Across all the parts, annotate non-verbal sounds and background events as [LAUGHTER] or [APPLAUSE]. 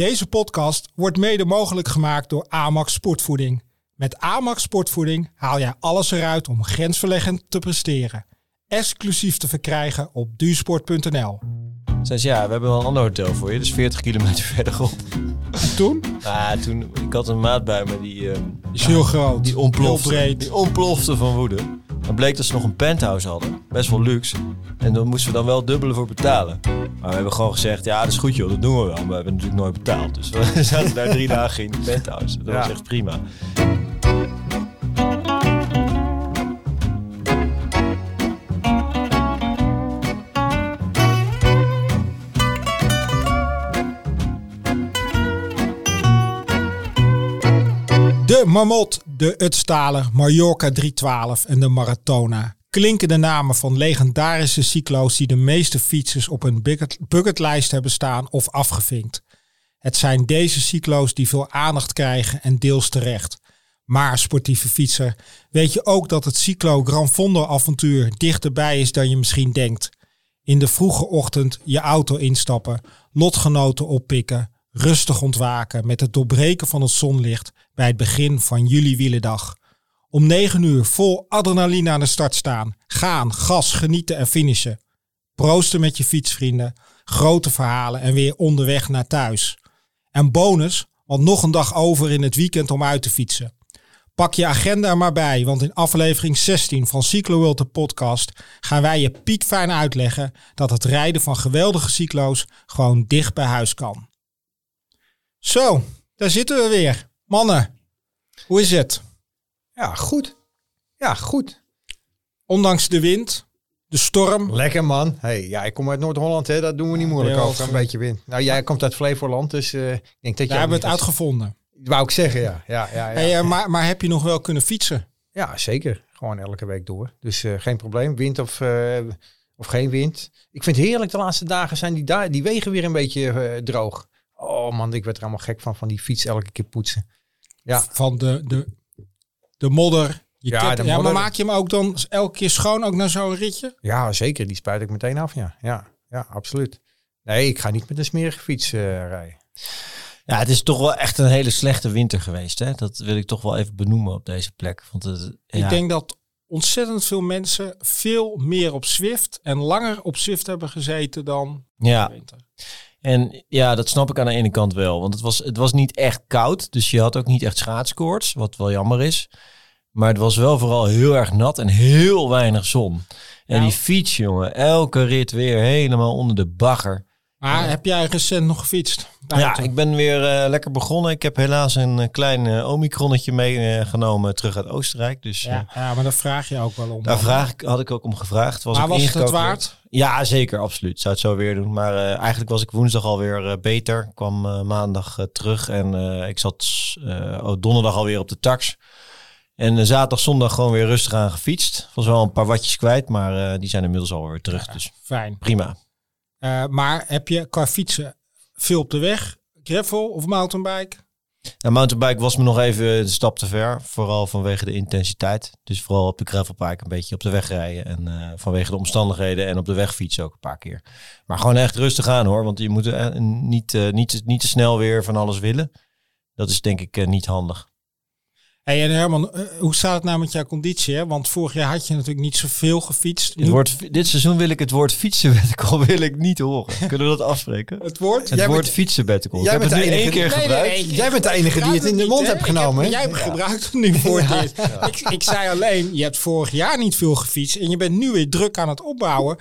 Deze podcast wordt mede mogelijk gemaakt door Amax Sportvoeding. Met Amax Sportvoeding haal jij alles eruit om grensverleggend te presteren. Exclusief te verkrijgen op duursport.nl. Zei ze, ja, we hebben wel een ander hotel voor je, dus 40 kilometer [LAUGHS] verderop. En toen? Ah, toen, ik had een maat bij me die, ehm, Is heel groot. die ontplofte. Heel breed. Die ontplofte van woede. Dan bleek dat ze nog een penthouse hadden, best wel luxe. En dan moesten we dan wel dubbele voor betalen. Maar we hebben gewoon gezegd, ja, dat is goed joh, dat doen we wel. Maar we hebben natuurlijk nooit betaald. Dus we [LAUGHS] zaten daar drie dagen in de penthouse. Dat was echt prima. De Marmot, de Utstaler, Mallorca 312 en de Maratona. Klinken de namen van legendarische cyclo's die de meeste fietsers op hun bucket- bucketlijst hebben staan of afgevinkt. Het zijn deze cyclo's die veel aandacht krijgen en deels terecht. Maar sportieve fietser, weet je ook dat het cyclo Gran Fondo avontuur dichterbij is dan je misschien denkt. In de vroege ochtend je auto instappen, lotgenoten oppikken, rustig ontwaken met het doorbreken van het zonlicht bij het begin van juli wielendag. Om 9 uur vol adrenaline aan de start staan, gaan, gas, genieten en finishen. Proosten met je fietsvrienden, grote verhalen en weer onderweg naar thuis. En bonus, want nog een dag over in het weekend om uit te fietsen. Pak je agenda maar bij, want in aflevering 16 van Cyclo de podcast gaan wij je piekfijn uitleggen dat het rijden van geweldige cyclo's gewoon dicht bij huis kan. Zo, daar zitten we weer. Mannen, hoe is het? Ja, goed. Ja, goed. Ondanks de wind, de storm. Lekker man. Hey, ja, ik kom uit Noord-Holland, hè. Dat doen we niet moeilijk Ja, over. Een beetje wind. Nou, jij komt uit Flevoland, dus eh, ik denk dat Daar jij... hebben we het uitgevonden. Wou ik zeggen, ja. Ja, ja, ja. Hey, eh, maar, maar heb je nog wel kunnen fietsen? ja zeker. Gewoon elke week door. Dus eh, geen probleem. Wind of, of geen wind. Ik vind het heerlijk de laatste dagen zijn die, da- die wegen weer een beetje droog. Oh man, ik werd er allemaal gek van, van die fiets elke keer poetsen. Ja, Van de, de, de modder. Je Ja, de ja, maar modder. maak je hem ook dan elke keer schoon, ook na zo'n ritje? ja zeker. Die spuit ik meteen af, ja. Ja, ja absoluut. Nee, ik ga niet met een smerige fiets eh, rijden. Ja, het is toch wel echt een hele slechte winter geweest. Hè? Dat wil ik toch wel even benoemen op deze plek. Want het, ja, Ik denk dat ontzettend veel mensen veel meer op Zwift en langer op Zwift hebben gezeten dan ja, de winter. En ja, dat snap ik aan de ene kant wel. Want het was, het was niet echt koud. Dus je had ook niet echt schaatskoorts. Wat wel jammer is. Maar het was wel vooral heel erg nat en heel weinig zon. En Nou. die fiets, jongen. Elke rit weer helemaal onder de bagger. Maar heb jij recent nog gefietst? Ja, ik ben weer eh, lekker begonnen. Ik heb helaas een eh, klein eh, omicronnetje meegenomen terug uit Oostenrijk. Dus ja, ja, maar daar vraag je ook wel om. daar vraag ik, had ik ook om gevraagd. Was maar was het waard? Ja, zeker, absoluut. Zou het zo weer doen. Maar eigenlijk was ik woensdag alweer beter. Kwam eh, maandag terug en ik zat oh, donderdag alweer op de tax. En zaterdag, zondag gewoon weer rustig aan gefietst. Was wel een paar watjes kwijt, maar die zijn inmiddels alweer terug. Dus Fijn. prima. Eh, maar heb je qua fietsen veel op de weg? Gravel of mountainbike? Nou, mountainbike was me nog even de stap te ver. Vooral vanwege de intensiteit. Dus vooral op de gravelbike een beetje op de weg rijden. En eh, vanwege de omstandigheden en op de weg fietsen ook een paar keer. Maar gewoon echt rustig aan hoor. Want je moet eh, niet, niet, niet te snel weer van alles willen. Dat is denk ik niet handig. Hey, en Herman, eh, hoe staat het nou met jouw conditie? Hè? Want vorig jaar had je natuurlijk niet zoveel gefietst. Het woord, dit seizoen wil ik het woord fietsenbeddenkool [LAUGHS] wil ik niet horen. Kunnen we dat afspreken? het woord? Het Jij woord bent- jij bent nu de één enige- keer Nee, gebruikt. nee, nee. Jij bent de enige die het in de mond hebt genomen, hè? Jij hebt gebruikt het nu voor eerst. Ik, ik zei alleen, je hebt vorig jaar niet veel gefietst en je bent nu weer druk aan het opbouwen.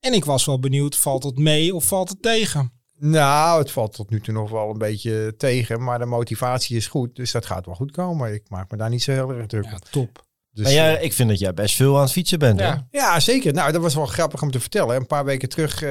En ik was wel benieuwd, valt het mee of valt het tegen? Nou, het valt tot nu toe nog wel een beetje tegen, maar de motivatie is goed, dus dat gaat wel goed komen. Ik maak me daar niet zo heel erg druk Ja, om. top. Dus, Maar jij, eh, ik vind dat jij best veel aan het fietsen bent. hè? Ja. ja, zeker. Nou, dat was wel grappig om te vertellen. Een paar weken terug eh,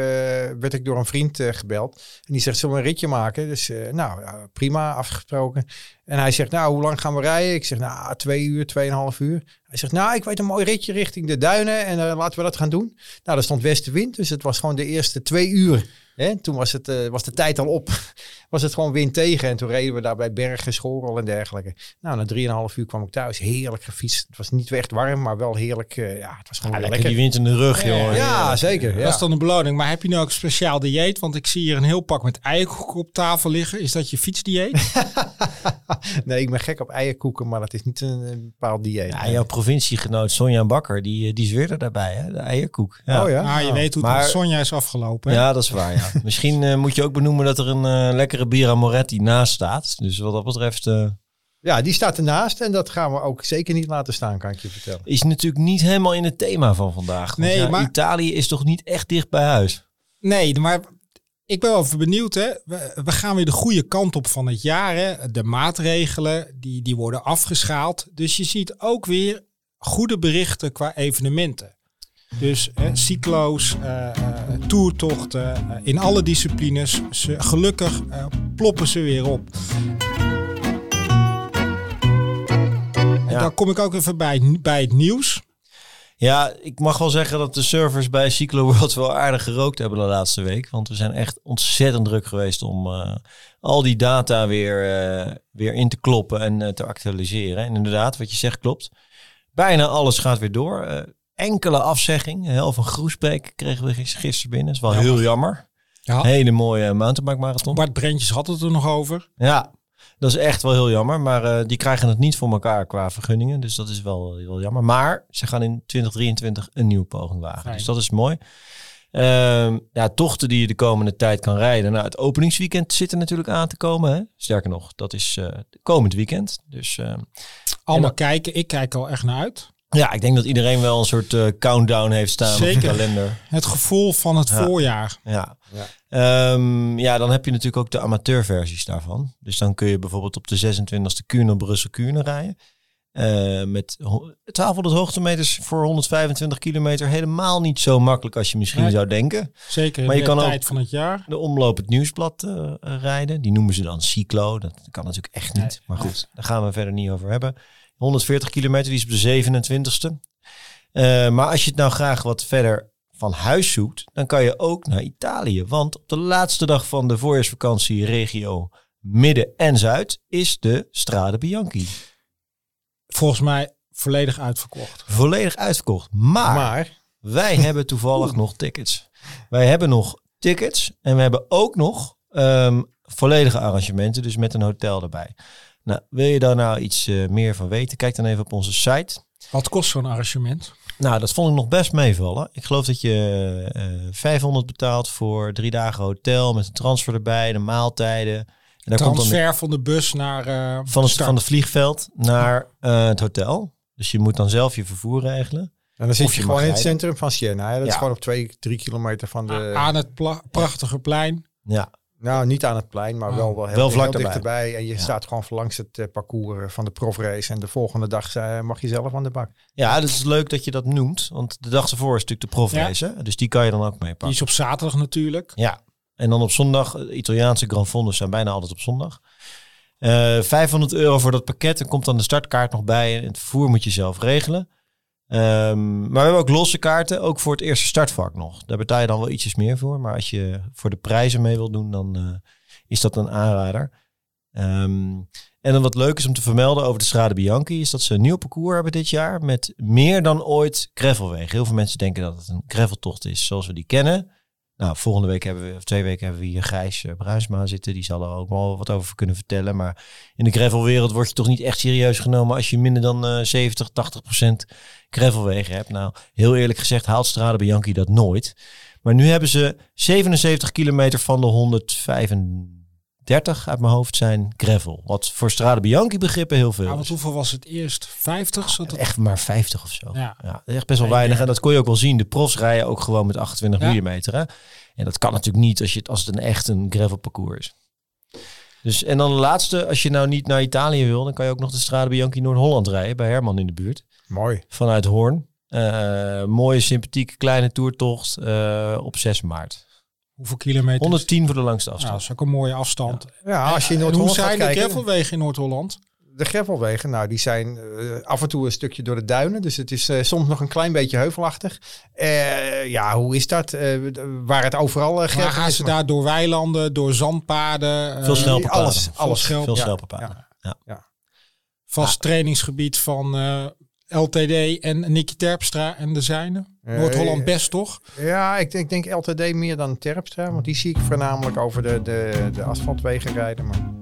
werd ik door een vriend eh, gebeld. En die zegt, zullen we een ritje maken? Dus nou, prima, afgesproken. En hij zegt, nou, hoe lang gaan we rijden? Ik zeg, nou, twee uur, tweeënhalf uur. Hij zegt, nou, ik weet een mooi ritje richting de duinen en laten we dat gaan doen. Nou, er stond westenwind, dus het was gewoon de eerste twee uur. Hè? Toen was, het, eh, was de tijd al op. [LAUGHS] was het gewoon wind tegen. En toen reden we daar bij Bergen, Schorrel en dergelijke. Nou, na drieënhalf uur kwam ik thuis. Heerlijk gefietst. Het was niet echt warm, maar wel heerlijk. eh, ja, het was gewoon Ja, lekker lekker. die wind in de rug, joh. Ja, zeker. Ja. Dat is dan een beloning. Maar heb je nu ook een speciaal dieet? Want ik zie hier een heel pak met eierkoeken op tafel liggen. Is dat je fietsdieet? [LAUGHS] Nee, ik ben gek op eierkoeken, maar dat is niet een, een bepaald dieet. Ja, jouw provinciegenoot Sonja Bakker, die, eh, die zweerde daarbij, hè? de eierkoek. Ja. Oh ja? Ah, je Oh. weet hoe het Maar- met Sonja is afgelopen. hè? Ja, dat is waar, ja. Misschien eh, moet je ook benoemen dat er een eh, lekkere Bira Moretti naast staat. Dus wat dat betreft eh, Ja, die staat ernaast en dat gaan we ook zeker niet laten staan, kan ik je vertellen. is natuurlijk niet helemaal in het thema van vandaag. Want Nee, ja, maar- Italië is toch niet echt dicht bij huis? Nee, maar ik ben wel even benieuwd. Hè? We, we gaan weer de goede kant op van het jaar. Hè? De maatregelen die, die worden afgeschaald. Dus je ziet ook weer goede berichten qua evenementen. Dus hè, cyclo's, eh, eh, toertochten, eh, in alle disciplines. Ze, gelukkig ploppen ze weer op. En Ja. dan kom ik ook even bij, bij het nieuws. Ja, ik mag wel zeggen dat de servers bij Cyclo World wel aardig gerookt hebben de laatste week. Want we zijn echt ontzettend druk geweest om al die data weer, weer in te kloppen en te actualiseren. En inderdaad, wat je zegt klopt. Bijna alles gaat weer door. Enkele afzegging. Hel van Groesbeek kregen we gis- gisteren binnen. Dat is wel Jammer. heel jammer. Ja. Hele mooie mountainbike marathon. Bart Brentjes had het er nog over. Ja, dat is echt wel heel jammer. Maar eh, die krijgen het niet voor elkaar qua vergunningen. Dus dat is wel, wel jammer. Maar ze gaan in 2023 een nieuwe poging wagen. Fijn. Dus dat is mooi. Ehm, ja, tochten die je de komende tijd kan rijden. Nou, het openingsweekend zit er natuurlijk aan te komen. Hè? Sterker nog, dat is eh, komend weekend. Dus eh, Allemaal En kijken. Ik kijk al echt naar uit. Ja, ik denk dat iedereen wel een soort eh, countdown heeft staan op Zeker. de kalender. Het gevoel van het Ja. voorjaar. Ja. Ja. Ehm, ja, dan heb je natuurlijk ook de amateurversies daarvan. Dus dan kun je bijvoorbeeld op de 26e Kuurne Brussel Kuurne rijden. Eh, met ho- 1200 hoogtemeters voor 125 kilometer. Helemaal niet zo makkelijk als je misschien Nee. zou denken. Zeker Maar je de kan ook- tijd van het jaar. De omloop het nieuwsblad eh, rijden. Die noemen ze dan cyclo. Dat kan natuurlijk echt niet. Nee. Maar goed, daar gaan we verder niet over hebben. 140 kilometer, die is op de 27e. Eh, maar als je het nou graag wat verder van huis zoekt, dan kan je ook naar Italië. Want op de laatste dag van de voorjaarsvakantie regio Midden en Zuid is de Strade Bianchi. Volgens mij volledig uitverkocht. Volledig uitverkocht. Maar, Maar, wij [LAUGHS] hebben toevallig nog tickets. Wij hebben nog tickets en we hebben ook nog ehm, volledige arrangementen, dus met een hotel erbij. Nou, wil je daar nou iets eh, meer van weten? Kijk dan even op onze site. Wat kost zo'n arrangement? Nou, dat vond ik nog best meevallen. Ik geloof dat je eh 500 betaalt voor drie dagen hotel met een transfer erbij, de maaltijden. En daar komt dan de- Transfer van de bus naar eh van, het, start. van het vliegveld naar eh, het hotel. Dus je moet dan zelf je vervoer regelen. en dan zit je, je gewoon in het centrum van Siena. hè. Dat Ja. is gewoon op twee, drie kilometer van de... aan het pla- prachtige plein. Ja, Nou, niet aan het plein, maar Oh. wel, wel heel, Wel vlak heel erbij. dichterbij. En je Ja. staat gewoon langs het eh, parcours eh, van de profrace. En de volgende dag eh, mag je zelf aan de bak. ja dat is leuk dat je dat noemt. Want de dag ervoor is natuurlijk de profrace. Dus die kan je dan ook Die meepakken. is op zaterdag natuurlijk. Ja, en dan op zondag, Italiaanse Grand Fondos zijn bijna altijd op zondag. Eh 500 euro voor dat pakket. Er komt dan de startkaart nog bij. En het vervoer moet je zelf regelen. Ehm, maar we hebben ook losse kaarten, ook voor het eerste startvak nog. Daar betaal je dan wel ietsjes meer voor. Maar als je voor de prijzen mee wil doen, dan eh, is dat een aanrader. Ehm, en dan wat leuk is om te vermelden over de Strade Bianchi, is dat ze een nieuw parcours hebben dit jaar met meer dan ooit gravelwegen. Heel veel mensen denken dat het een graveltocht is zoals we die kennen. Nou, volgende week hebben we, of twee weken hebben we hier Gijs uh, Bruisma zitten. Die zal er ook wel wat over kunnen vertellen. Maar in de gravelwereld word je toch niet echt serieus genomen als je minder dan eh 70, 80 procent gravelwegen hebt. Nou, heel eerlijk gezegd haalt Strade Bianchi dat nooit. Maar nu hebben ze 77 kilometer van de 135 uit mijn hoofd zijn gravel. Wat voor Strade Bianchi begrippen heel veel Ja, want hoeveel was het eerst? 50? Zat het? Echt maar 50 of zo. Ja. Ja, dat is echt best wel Nee, weinig. En dat kon je ook wel zien. De profs rijden ook gewoon met 28 Ja. mm. Hè? En dat kan natuurlijk niet als, je, het- als het een echt een gravel parcours is. Dus, en dan de laatste, als je nou niet naar Italië wil, dan kan je ook nog de Strade Bianchi Noord-Holland rijden bij Herman in de buurt. Mooi. Vanuit Hoorn. Eh, mooie, sympathieke kleine toertocht eh, op 6 maart. Hoeveel kilometer? 110 voor de langste Ja, afstand. dat is ook een mooie afstand. Ja, als je in hoe Noord-Holland gaat zijn de kijken... gravelwegen in Noord-Holland? de gravelwegen, nou, die zijn eh, af en toe een stukje door de duinen. Dus het is eh, soms nog een klein beetje heuvelachtig. Eh, ja, hoe is dat? Eh, waar het overal uh, Maar gaan ze daar door weilanden, door zandpaden? Veel schelpenpaden. alles, alles. schelp- Veel Ja, schelpenpaden. vast trainingsgebied van eh, LTD en Nicky Terpstra en de zijne. Noord-Holland best toch? Ja, ik denk, ik denk LTD meer dan Terpstra. Want die zie ik voornamelijk over de, de, de asfaltwegen rijden. Maar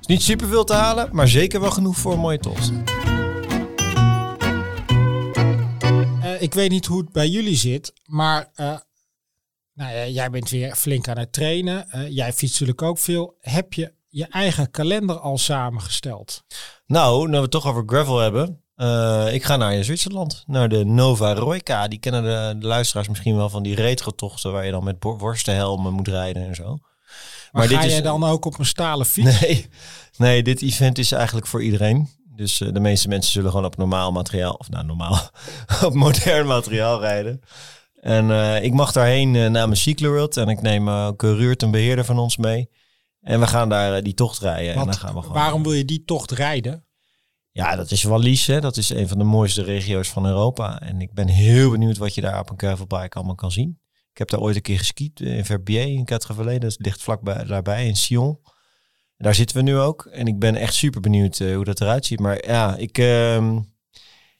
is niet superveel te halen, maar zeker wel genoeg voor een mooie tocht. Eh, ik weet niet hoe het bij jullie zit, maar eh, nou ja, jij bent weer flink aan het trainen. Eh, jij fietst natuurlijk ook veel. Heb je je eigen kalender al samengesteld? Nou, nu we het toch over gravel hebben. Eh, ik ga naar Zwitserland, naar de Nova Roica. Die kennen de, de luisteraars misschien wel van die retro-tochten waar je dan met worstenhelmen moet rijden en zo. Maar, dit ga is- jij dan ook op een stalen fiets? Nee, nee, dit event is eigenlijk voor iedereen. Dus eh, de meeste mensen zullen gewoon op normaal materiaal, of nou normaal, [LAUGHS] op modern materiaal rijden. En eh, ik mag daarheen eh, namens Cycleworld en ik neem eh, ook Ruurt, een beheerder van ons mee. En we gaan daar eh, die tocht rijden. en dan gaan we gewoon, waarom wil je die tocht rijden? Ja, dat is Wallis, hè. Dat is een van de mooiste regio's van Europa. En ik ben heel benieuwd wat je daar op een gravelbike allemaal kan zien. Ik heb daar ooit een keer geskiet in Verbier in Quatre Vallées. Dat ligt vlakbij daarbij in Sion. En daar zitten we nu ook. En ik ben echt super benieuwd eh, hoe dat eruit ziet. Maar ja, ik, ehm,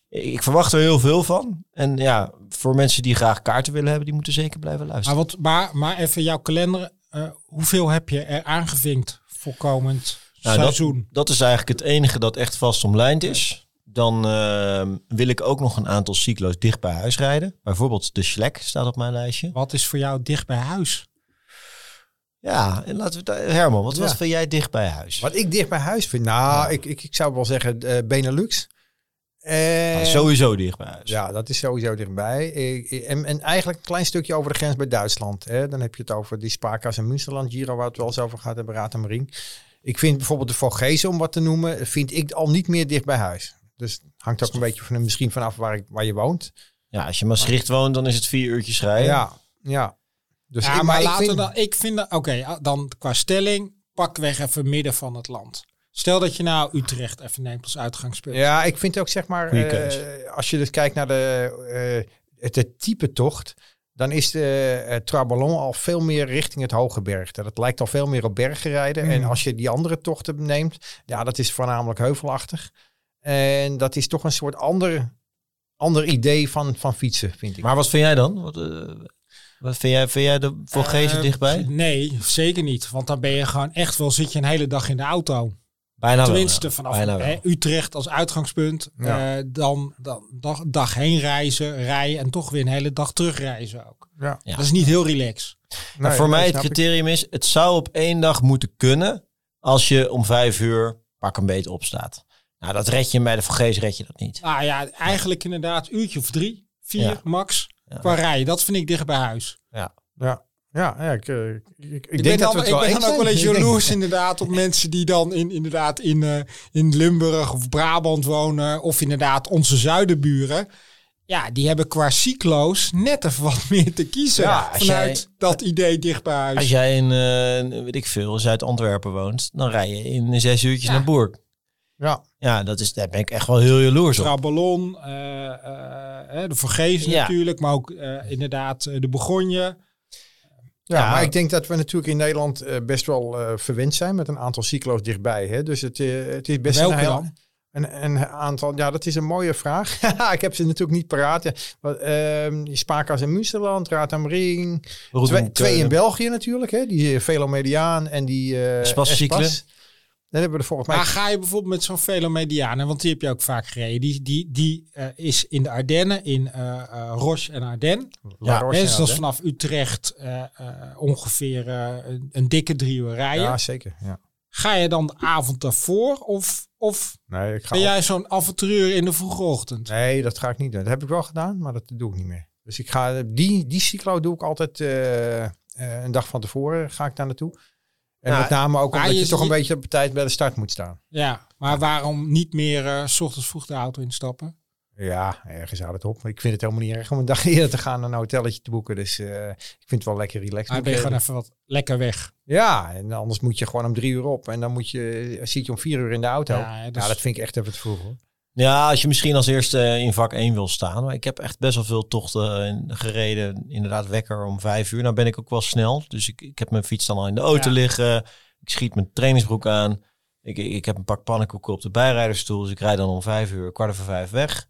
ik verwacht er heel veel van. En ja, voor mensen die graag kaarten willen hebben, die moeten zeker blijven Maar, luisteren. wat, maar, maar even jouw kalender. eh, hoeveel heb je er aangevinkt voor komend Nou, dat- seizoen? Dat is eigenlijk het enige dat echt vast omlijnd is. Dan ehm, wil ik ook nog een aantal cyclo's dicht bij huis rijden. Bijvoorbeeld de Schlek staat op mijn lijstje. Wat is voor jou dicht bij huis? Ja, en laten we Herman, wat, wat Ja. vind jij dicht bij huis? wat ik dicht bij huis vind, nou, ik, ik, ik zou wel zeggen eh, Benelux. En, Nou, sowieso dicht bij huis. Ja, dat is sowieso dichtbij. En, en eigenlijk een klein stukje over de grens bij Duitsland. Hè. Dan heb je het over die Spakas en Münsterland Giro, waar we het wel eens over gehad hebben, Raad en Marien. Ik vind bijvoorbeeld de Vogezen, om wat te noemen, vind ik al niet meer dicht bij huis. Dus het hangt ook een beetje van, misschien vanaf waar, ik, waar je woont. Ja, als je in Maastricht woont, dan is het vier uurtjes rijden. Ja, ja. Dus ja, ik, maar, ik vind- dan. Ik vind dat. Oké, ah, dan qua stelling. Pak weg even midden van het land. Stel dat je nou Utrecht even neemt als uitgangspunt. Ja, ik vind ook zeg maar, eh, als je dus kijkt naar de, eh, het, het type tocht, dan is de uh, Traballon al veel meer richting het hoge bergte. Dat lijkt al veel meer op bergrijden. En Mm. als je die andere tochten neemt, ja, dat is voornamelijk heuvelachtig. En dat is toch een soort ander, ander idee van, van fietsen, vind ik. Maar wat vind jij dan? Wat, eh, wat vind jij, vind jij de Vogezen Eh, dichtbij? Nee, zeker niet. Want dan ben je gewoon echt wel zit je een hele dag in de auto. Bijna wel, Tenminste, ja. vanaf Bijna wel. hè, Utrecht als uitgangspunt. Ja. eh, dan, dan dag, dag heen reizen, rijden en toch weer een hele dag terugreizen ook. ja. Ja. Dat is niet heel relaxed. Maar Nee, voor mij het ik. criterium is, het zou op één dag moeten kunnen als je om vijf uur pak een beet opstaat. Nou, dat red je bij de Vogezen red je dat niet. Nou ja, eigenlijk inderdaad uurtje of drie, vier Ja. max Ja. qua rijden. Dat vind ik dicht bij huis. Ja, ja, ja ik, eh, ik, ik, ik Ik denk ben dat dan, we het ik wel ben eens dan ook wel eens Ik jaloers inderdaad op mensen die dan in, inderdaad in, eh, in Limburg of Brabant wonen. Of inderdaad onze zuidenburen. Ja, die hebben qua cyclo's net even wat [LAUGHS] meer te kiezen. Ja, vanuit jij- dat idee dicht bij huis. Als jij in, eh, weet ik veel, Zuid-Antwerpen woont, dan rij je in zes uurtjes Ja. naar Boerk. Ja, Ja, dat is, daar ben ik echt wel heel jaloers op. Traballon, eh, eh, eh, de Vergezen Ja. natuurlijk, maar ook eh, inderdaad de Begonje. Ja, Ja. maar ik denk dat we natuurlijk in Nederland eh, best wel eh, verwend zijn met een aantal cyclo's dichtbij. Hè? Dus het, eh, het is best Welke een, heel, dan? een, een aantal. Ja, dat is een mooie vraag. [LAUGHS] ik heb ze natuurlijk niet paraat. Ja, wat, ehm, Spakas in Münsterland, Raad am Ring. Twee, twee in België natuurlijk, hè? die Velomediaan en die Spas Cyclen. Espas. Dan hebben we er volgens mij. Maar ga je bijvoorbeeld met zo'n Velomediane, want die heb je ook vaak gereden. Die, die, die eh, is in de Ardennen, in eh eh, Roche en Ardennes. La Roche Hè, en dus dat is vanaf Utrecht eh, eh, ongeveer een, een dikke drie uur rijden. Ja, zeker. Ja. Ga je dan de avond daarvoor of, of Nee, ik ga ben op- jij zo'n avonturier in de vroege ochtend? nee, dat ga ik niet doen. Dat heb ik wel gedaan, maar dat doe ik niet meer. Dus ik ga die, die cyclo doe ik altijd eh, eh, een dag van tevoren ga ik daar naartoe. En Nou, met name ook omdat je, je- toch een je- beetje op tijd bij de start moet staan. Ja, maar waarom niet meer eh, s ochtends vroeg de auto instappen? Ja, ergens houdt het op. Ik vind het helemaal niet erg om een [LAUGHS] dag eerder te gaan en een hotelletje te boeken. Dus eh, ik vind het wel lekker relaxed. Maar ben je gewoon even wat lekker weg. Ja, en anders moet je gewoon om drie uur op. En dan moet je, zit je om vier uur in de auto. Ja, is- dat vind ik echt even te vroeg hoor. Ja, als je misschien als eerste in vak 1 wil staan. Maar ik heb echt best wel veel tochten eh, gereden. Inderdaad, wekker om vijf uur. Nou ben ik ook wel snel. Dus ik, ik heb mijn fiets dan al in de auto Ja. liggen. Ik schiet mijn trainingsbroek aan. Ik, ik, heb een pak pannenkoeken op de bijrijdersstoel. Dus ik rijd dan om vijf uur, kwart over vijf weg.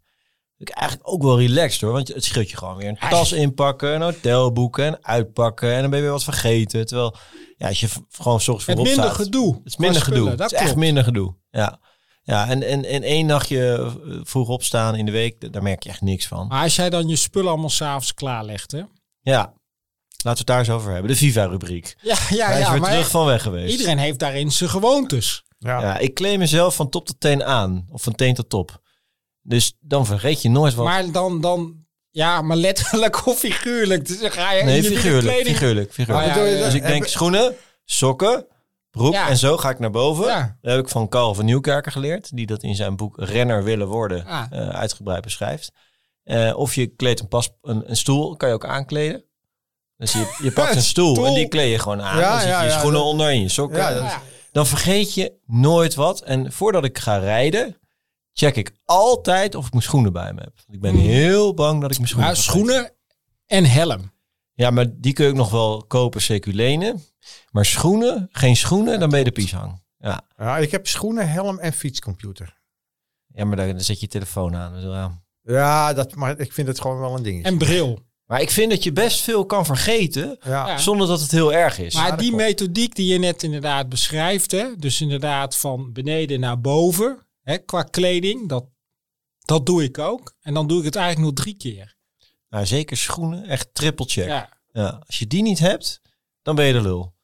Ik eigenlijk ook wel relaxed hoor. Want het scheelt je gewoon weer een tas inpakken, een hotel boeken en uitpakken. En dan ben je weer wat vergeten. Terwijl, ja, als je gewoon 's ochtends Met voorop minder gedoe. het is minder gedoe. Het is echt minder gedoe. Ja. Ja, en, en, en één nachtje eh, vroeg opstaan in de week, daar merk je echt niks van. Maar als jij dan je spullen allemaal s'avonds klaarlegt, hè? Ja, laten we het daar eens over hebben. De Viva-rubriek. [LAUGHS] Ja, ja, Hij is ja. weer Maar terug van weg geweest. iedereen heeft daarin zijn gewoontes. Ja. Ja, ik claim mezelf van top tot teen aan. Of van teen tot top. Dus dan vergeet je nooit wat. Maar dan, dan, ja, maar letterlijk [LAUGHS] of figuurlijk. Dus dan ga je nee, in je figuurlijk. Figuurlijk, figuurlijk. Oh, ja, ja, ja. Dus ik denk schoenen, sokken, broek Ja. en zo ga ik naar boven. Ja. Dat heb ik van Karel van Nieuwkerken geleerd. Die dat in zijn boek Renner willen worden Ah. eh, uitgebreid beschrijft. Eh, of je kleedt een, pas, een, een stoel, kan je ook aankleden. Dus je, je pakt [LAUGHS] een stoel, Stoel. en die kleed je gewoon aan. Ja, dan zit je ja, je ja, schoenen onder en je sokken. Ja, Ja. Dan vergeet je nooit wat. En voordat ik ga rijden, check ik altijd of ik mijn schoenen bij me heb. Ik ben Hmm. heel bang dat ik mijn schoenen Maar vergeet. schoenen en helm. Ja, maar die kun je ook nog wel kopen, seculenen. Maar schoenen, geen schoenen, dan ben je de pieshang. Ja. Ja, ik heb schoenen, helm en fietscomputer. ja, maar dan, dan zet je je telefoon aan. Dus, ja. Ja, dat, maar ik vind het gewoon wel een dingetje. En bril. Maar ik vind dat je best veel kan vergeten, ja. Zonder dat het heel erg is. Maar die methodiek die je net inderdaad beschrijft, hè, dus inderdaad van beneden naar boven, hè, qua kleding, dat, dat doe ik ook. En dan doe ik het eigenlijk nog drie keer. Nou, zeker schoenen, echt triple check. Ja. Ja. als je die niet hebt, dan ben je de lul.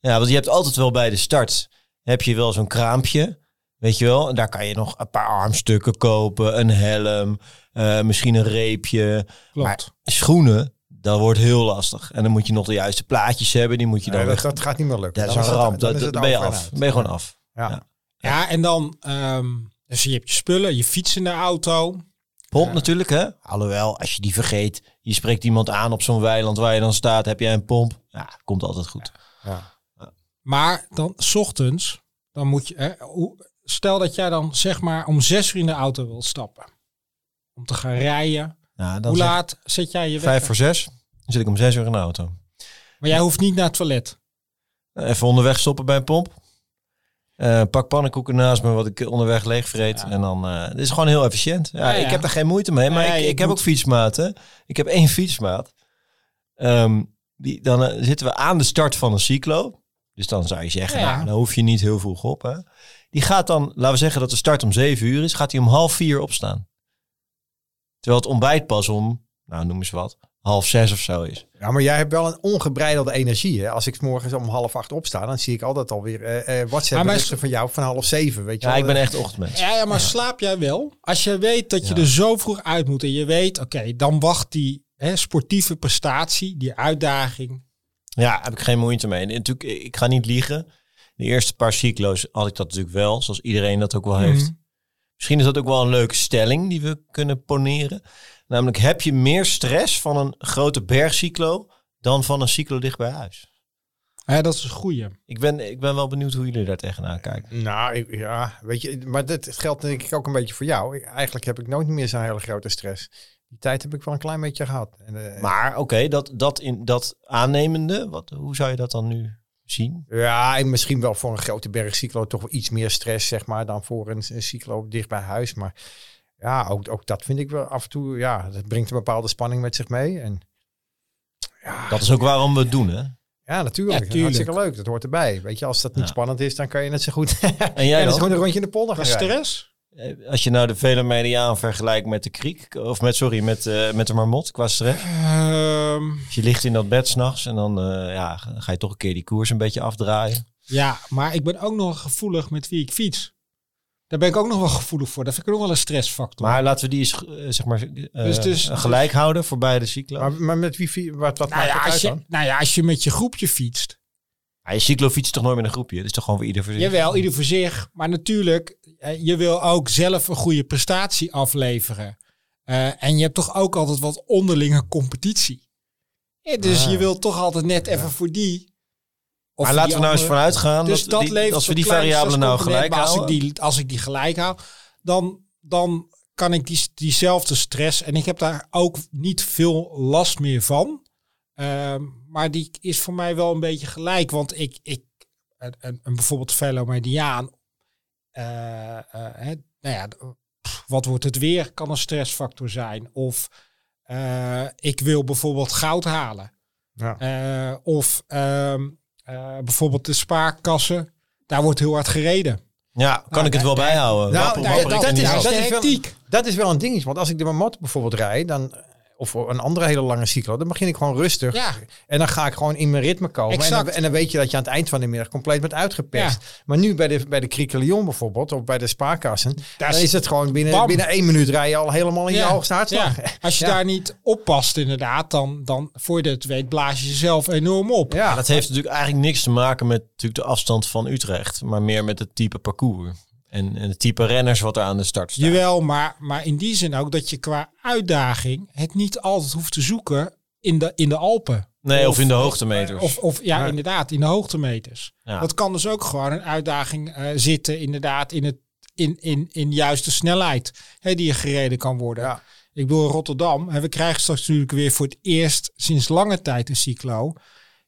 Ja, want je hebt altijd wel bij de start, heb je wel zo'n kraampje, weet je wel. En daar kan je nog een paar armstukken kopen, een helm, eh, misschien een reepje. Klopt. Maar schoenen, dat wordt heel lastig. En dan moet je nog de juiste plaatjes hebben, die moet je dan Nee, dat, weg. dat gaat niet meer lukken. Dat is een ramp, dan ben je af. Ben je gewoon af. Ja. Ja. Ja, en dan, ehm, dus je hebt je spullen, je fiets in de auto. Pomp Ja. natuurlijk, hè? Alhoewel, als je die vergeet, je spreekt iemand aan op zo'n weiland waar je dan staat, heb jij een pomp. Ja, komt altijd goed. Ja. Maar dan, s ochtends, dan moet je, hè, hoe, stel dat jij dan zeg maar om zes uur in de auto wilt stappen. Om te gaan rijden. Nou, dan Hoe zeg- laat zet jij je weg? Vijf voor zes. Dan zit ik om zes uur in de auto. Maar jij hoeft niet naar het toilet. Even onderweg stoppen bij een pomp. Eh, pak pannenkoeken naast me, wat ik onderweg leegvreet. Ja. En dan, eh het is gewoon heel efficiënt. Ja, Ja, ja. Ik heb daar geen moeite mee, maar ik, ik heb ook fietsmaten. Ik heb één fietsmaat. Ehm, die, dan eh, zitten we aan de start van een cyclo. Dus dan zou je zeggen, nou, dan hoef je niet heel vroeg op. Hè. Die gaat dan, laten we zeggen dat de start om zeven uur is, gaat hij om half vier opstaan. Terwijl het ontbijt pas om, nou noem eens wat, half zes of zo is. Ja, maar jij hebt wel een ongebreidelde energie. Hè? Als ik 's morgens om half acht opsta, dan zie ik altijd alweer eh eh WhatsApp Maar mijn- berichten van jou van half zeven. Weet je Ja, wel? ik ben echt ochtendmens. Ja, ja maar slaap jij wel? Als je weet dat je Ja. er zo vroeg uit moet en je weet, oké, dan wacht die hè, sportieve prestatie, die uitdaging. Ja, heb ik geen moeite mee. En natuurlijk, ik ga niet liegen. De eerste paar cyclo's had ik dat natuurlijk wel, zoals iedereen dat ook wel heeft. Mhm. Misschien is dat ook wel een leuke stelling die we kunnen poneren. Namelijk, heb je meer stress van een grote bergcyclo dan van een cyclo dicht bij huis? Ja, dat is een goeie. Ik ben, ik ben wel benieuwd hoe jullie daar tegenaan kijken. Nou, ik- ja, weet je, maar dit geldt denk ik ook een beetje voor jou. Eigenlijk heb ik nooit meer zo'n hele grote stress. Die tijd heb ik wel een klein beetje gehad. En, eh, Maar oké, dat, dat, in, dat aannemende, wat, hoe zou je dat dan nu zien? Ja, en misschien wel voor een grote bergcyclo toch wel iets meer stress, zeg maar, dan voor een, een cyclo dicht bij huis. Maar ja, ook, ook dat vind ik wel af en toe, ja, dat brengt een bepaalde spanning met zich mee. En ja, Dat is ook waarom we het doen, hè? ja natuurlijk. Ja. Hartstikke leuk, dat hoort erbij. Weet je, als dat niet Ja. spannend is, dan kan je net zo goed [LAUGHS] En jij dan? gewoon een rondje in de polder gaan stress? Eh, Als je nou de vele mediaan vergelijkt met de kriek, of met, sorry, met, eh, met de marmot qua stress. Ehm, Dus je ligt in dat bed s'nachts en dan eh, ja, ga je toch een keer die koers een beetje afdraaien. ja, maar ik ben ook nog gevoelig met wie ik fiets. Daar ben ik ook nog wel gevoelig voor. Dat vind ik ook nog wel een stressfactor. Maar laten we die eens eh, zeg maar, eh, Dus- dus- gelijk houden voor beide cyclo's. Maar, maar met wie, wat, wat nou, maakt ja, het als uit je, dan? nou ja, als je met je groepje fietst. Ja, je cyclo fietst toch nooit met een groepje? Het is toch gewoon voor ieder voor zich? Jawel, ieder voor zich. Maar natuurlijk, je wil ook zelf een goede prestatie afleveren. Eh, en je hebt toch ook altijd wat onderlinge competitie. Ja, dus Ah. je wilt toch altijd net even voor die. Of Maar laten we nou eens vanuit gaan Dus dat, dat die- levert als we die variabelen nou gelijk maar als houden. ik die, als ik die gelijk hou, dan, dan kan ik die, diezelfde stress. En ik heb daar ook niet veel last meer van. Ehm, maar die is voor mij wel een beetje gelijk. Want ik, ik een, een, bijvoorbeeld fellow mediaan. eh, eh, hè, nou ja, pff, wat wordt het weer? Kan een stressfactor zijn. Of eh, ik wil bijvoorbeeld goud halen. Ja. Eh, of ehm, eh, bijvoorbeeld de spaarkassen. Daar wordt heel hard gereden. Ja, kan ik het wel Nou, bijhouden? nou, Wapper- nou, wapper ik dat niet is- dat is wel-. Dat is wel een dingetje. Want als ik de Mamot bijvoorbeeld rijd, dan, of een andere hele lange cyclo, dan begin ik gewoon rustig. Ja. En dan ga ik gewoon in mijn ritme komen. En dan, Exact. en dan weet je dat je aan het eind van de middag compleet bent uitgeperst. Maar nu bij de, bij de Criquelion bijvoorbeeld, of bij de spaarkassen, Daar dan is het gewoon binnen, Bam. binnen één minuut rij je al helemaal in je hoogste hartslag. Ja. Als je [LAUGHS] Ja. daar niet oppast inderdaad, dan, dan voor je het weet blaas je jezelf enorm op. Ja, dat heeft natuurlijk eigenlijk niks te maken met natuurlijk de afstand van Utrecht, maar meer met het type parcours. En, en het type renners wat er aan de start staat. Jawel, maar, maar in die zin ook dat je qua uitdaging het niet altijd hoeft te zoeken in de, in de Alpen. Nee, of, in de hoogtemeters. Of, of ja, Ja. inderdaad, in de hoogtemeters. Ja. Dat kan dus ook gewoon een uitdaging eh, zitten, inderdaad, in, het, in, in, in juiste snelheid hè, die je gereden kan worden. Ja. Ik bedoel, Rotterdam, en we krijgen straks natuurlijk weer voor het eerst sinds lange tijd een cyclo.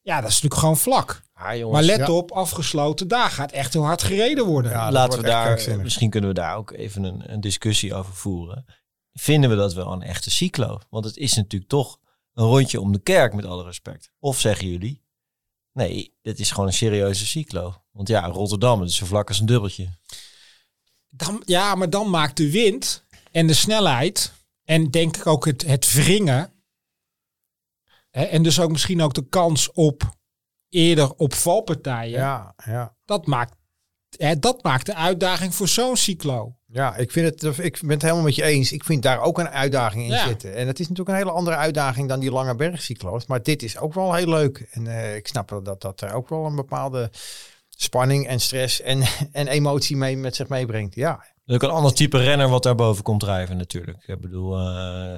Ja, dat is natuurlijk gewoon vlak. Ah, jongens, Maar let ja. op, afgesloten, daar gaat echt heel hard gereden worden. Ja, laten we daar, misschien kunnen we daar ook even een, een discussie over voeren. Vinden we dat wel een echte cyclo? Want het is natuurlijk toch een rondje om de kerk, met alle respect. Of zeggen jullie, nee, dit is gewoon een serieuze cyclo. Want ja, Rotterdam, het is zo vlak als een dubbeltje. Dan, ja, maar dan maakt de wind en de snelheid en denk ik ook het, het wringen. Hè, en dus ook misschien ook de kans op eerder op valpartijen. ja, ja. Dat, maakt, hè, dat maakt de uitdaging voor zo'n cyclo. Ja, ik, vind het, ik ben het helemaal met je eens. Ik vind daar ook een uitdaging in Ja. zitten. En het is natuurlijk een hele andere uitdaging dan die lange bergcyclo's. Maar dit is ook wel heel leuk. En eh, ik snap wel dat dat er ook wel een bepaalde spanning en stress en, [LAUGHS] en emotie mee met zich meebrengt. Ja, Er is ook een ander type renner wat daarboven komt drijven natuurlijk. Ik bedoel, eh,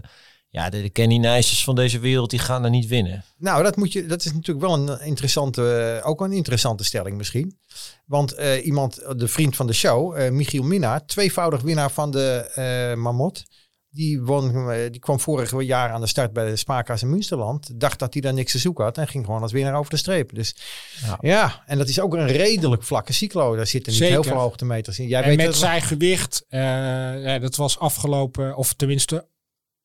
ja, de, de Kenny Nijsjes van deze wereld, die gaan er niet winnen. nou dat, moet je, dat is natuurlijk wel een interessante, eh, ook een interessante stelling misschien. Want eh, iemand, de vriend van de show, eh, Michiel Minnaar, tweevoudig winnaar van de eh Mamot. Die, won, eh, die kwam vorig jaar aan de start bij de Spaarkaas in Münsterland. Dacht dat hij daar niks te zoeken had en ging gewoon als winnaar over de streep. Dus Ja. ja, en dat is ook een redelijk vlakke cyclo. Daar zitten niet Zeker. heel veel hoogtemeters in. Jij en weet met zijn gewicht, eh, ja, dat was afgelopen, of tenminste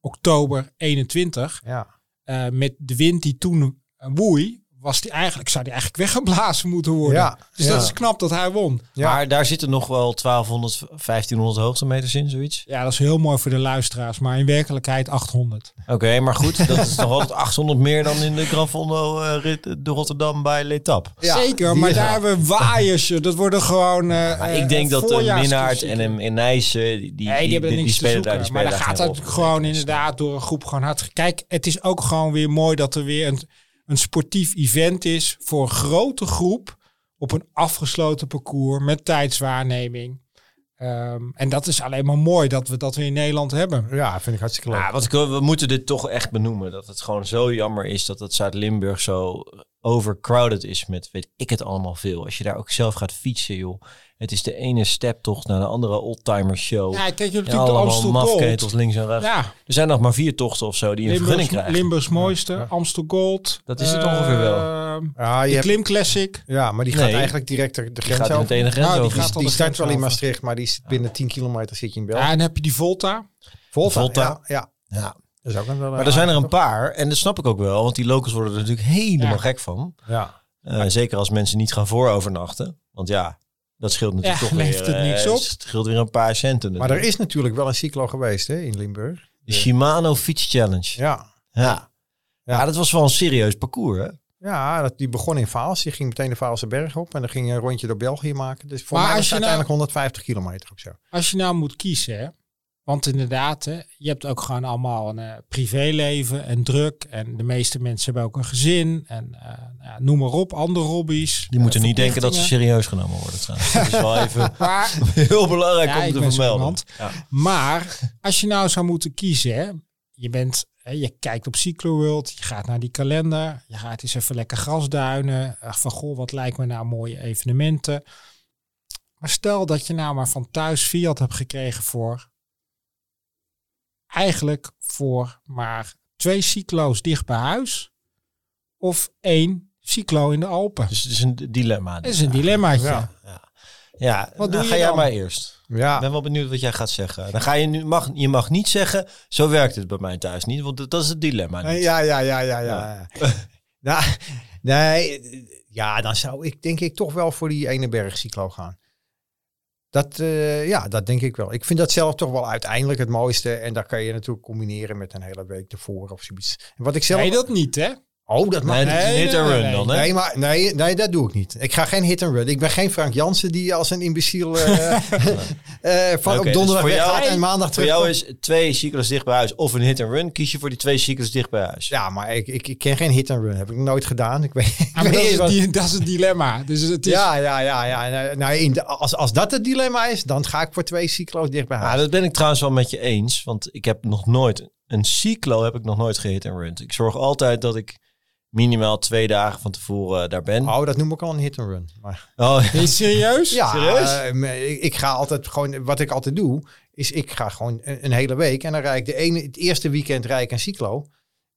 oktober 21. Ja, eh, met de wind die toen woei, was die eigenlijk, zou die eigenlijk weggeblazen moeten worden. Ja, dus ja. dat is knap dat hij won. Ja. Maar daar zitten nog wel 1200, 1500 hoogtemeters in, zoiets. Ja, dat is heel mooi voor de luisteraars, maar in werkelijkheid 800. Oké, maar goed, dat is nog altijd 800 meer dan in de Gran Fondo eh, rit de Rotterdam bij Letap. Ja, Zeker, die maar is daar hebben we waaiers. Dat worden gewoon. eh, eh, ik denk dat de. Minnaert en, hem- en Nijssen, die, die, Nee, die, hebben niks te spelen zoeken. daar, die maar spelen dan daar gaat het gewoon inderdaad door een groep gewoon hard. Kijk, het is ook gewoon weer mooi dat er weer een, een sportief event is voor een grote groep op een afgesloten parcours met tijdswaarneming. Ehm, en dat is alleen maar mooi dat we dat weer in Nederland hebben. ja, vind ik hartstikke leuk. Ja, wat ik, we moeten dit toch echt benoemen. Dat het gewoon zo jammer is dat het Zuid-Limburg zo overcrowded is met weet ik het allemaal veel. Als je daar ook zelf gaat fietsen, joh. Het is de ene steptocht naar de andere oldtimer show. Ja, kijk, je hebt Ja, natuurlijk de allemaal Amstel mafketels Gold. links en rechts. Ja, Er zijn nog maar vier tochten of zo die een vergunning krijgen. Limburgs mooiste, Amstel Gold. Dat is het ongeveer wel. Ehm, ja, je de hebt, Klim Classic. ja, maar die gaat Nee. eigenlijk direct de, de Die grens gaat over. meteen de grens Nou, die over. gaat Die start grens wel in. Maastricht, maar die is binnen 10 kilometer zit je in België. Ja, en dan heb je die Volta. Volta, Volta. Ja, ja, Ja. Dat is ook een wel. Maar er zijn er een paar, en dat snap ik ook wel, want die locals worden er natuurlijk helemaal Ja. gek van. Ja. Eh, zeker als mensen niet gaan voorovernachten. Want ja, dat scheelt natuurlijk Ja, toch weer, het niks eh, op. scheelt weer een paar centen. Maar er natuurlijk. is natuurlijk wel een cyclo geweest hè, in Limburg. De Shimano Fiets Challenge. Ja. Ja, Ja. Ja. dat was wel een serieus parcours, hè? ja dat, die begon in Vaals. Die ging meteen de Vaalse berg op. En dan ging je een rondje door België maken. Dus voor Maar mij was als het je nou- uiteindelijk 150 kilometer of zo. Als je nou moet kiezen, hè, Want inderdaad, hè, je hebt ook gewoon allemaal een eh, privéleven en druk. En de meeste mensen hebben ook een gezin. En eh, nou ja, noem maar op, andere hobby's. Die moeten eh, niet denken dat ze serieus genomen worden. trouwens. Dat is wel [LAUGHS] even Maar, [LAUGHS] heel belangrijk Ja, om te vermelden. Ja. maar als je nou zou moeten kiezen, hè, je bent, hè, je kijkt op Cycloworld, je gaat naar die kalender, je gaat eens even lekker grasduinen. Van goh, wat lijkt me nou mooie evenementen. Maar stel dat je nou maar van thuis Fiat hebt gekregen voor eigenlijk voor maar twee cyclo's dicht bij huis of één cyclo in de Alpen. Dus het is een dilemma. Dat is een dilemmaatje. Ja. Ja, ja Wat dan doe ga je jij maar eerst. Ja. Ik ben wel benieuwd wat jij gaat zeggen. Dan ga je nu mag je mag niet zeggen. Zo werkt het bij mij thuis niet, want dat- dat is het dilemma. Niet. Ja, ja, ja, ja, ja. [LAUGHS] nou, nee, ja, dan zou ik denk ik toch wel voor die ene bergcyclo gaan. Dat, eh, ja, dat denk ik wel. Ik vind dat zelf toch wel uiteindelijk het mooiste. En dat kan je natuurlijk combineren met een hele week ervoor of zoiets. En wat ik zelf... Nee, dat niet hè. Oh, dat mag Nee, niet. dat is een Nee, hit nee, and run dan, hè? Nee, maar nee, nee, dat doe ik niet. Ik ga geen hit and run. Ik ben geen Frank Jansen die als een imbeciel eh, [LAUGHS] eh, van op dus donderdag voor jou- weggaat en maandag Voor terug. jou is twee cyclus dicht bij huis of een hit and run. Kies je voor die twee cyclus dicht bij huis. Ja, maar ik, ik, ik ken geen hit and run. Heb ik nooit gedaan. Ik weet, Ja, weet dat, is, wat- die, dat is het dilemma. Dus het is, Ja, ja, ja, ja. Nou, in de- als, als dat het dilemma is, dan ga ik voor twee cyclo's dicht bij Ja, huis. dat ben ik trouwens wel met je eens. Want ik heb nog nooit, een cyclo heb ik nog nooit gehit en run. Ik zorg altijd dat ik minimaal twee dagen van tevoren eh, daar ben. Oh, dat noem ik al een hit and run. Maar, Oh, [LAUGHS] serieus? ja, Serieus? eh, ik, ga altijd gewoon, wat ik altijd doe, is ik ga gewoon een, een hele week en dan rijd ik de ene, het eerste weekend rijd ik een cyclo.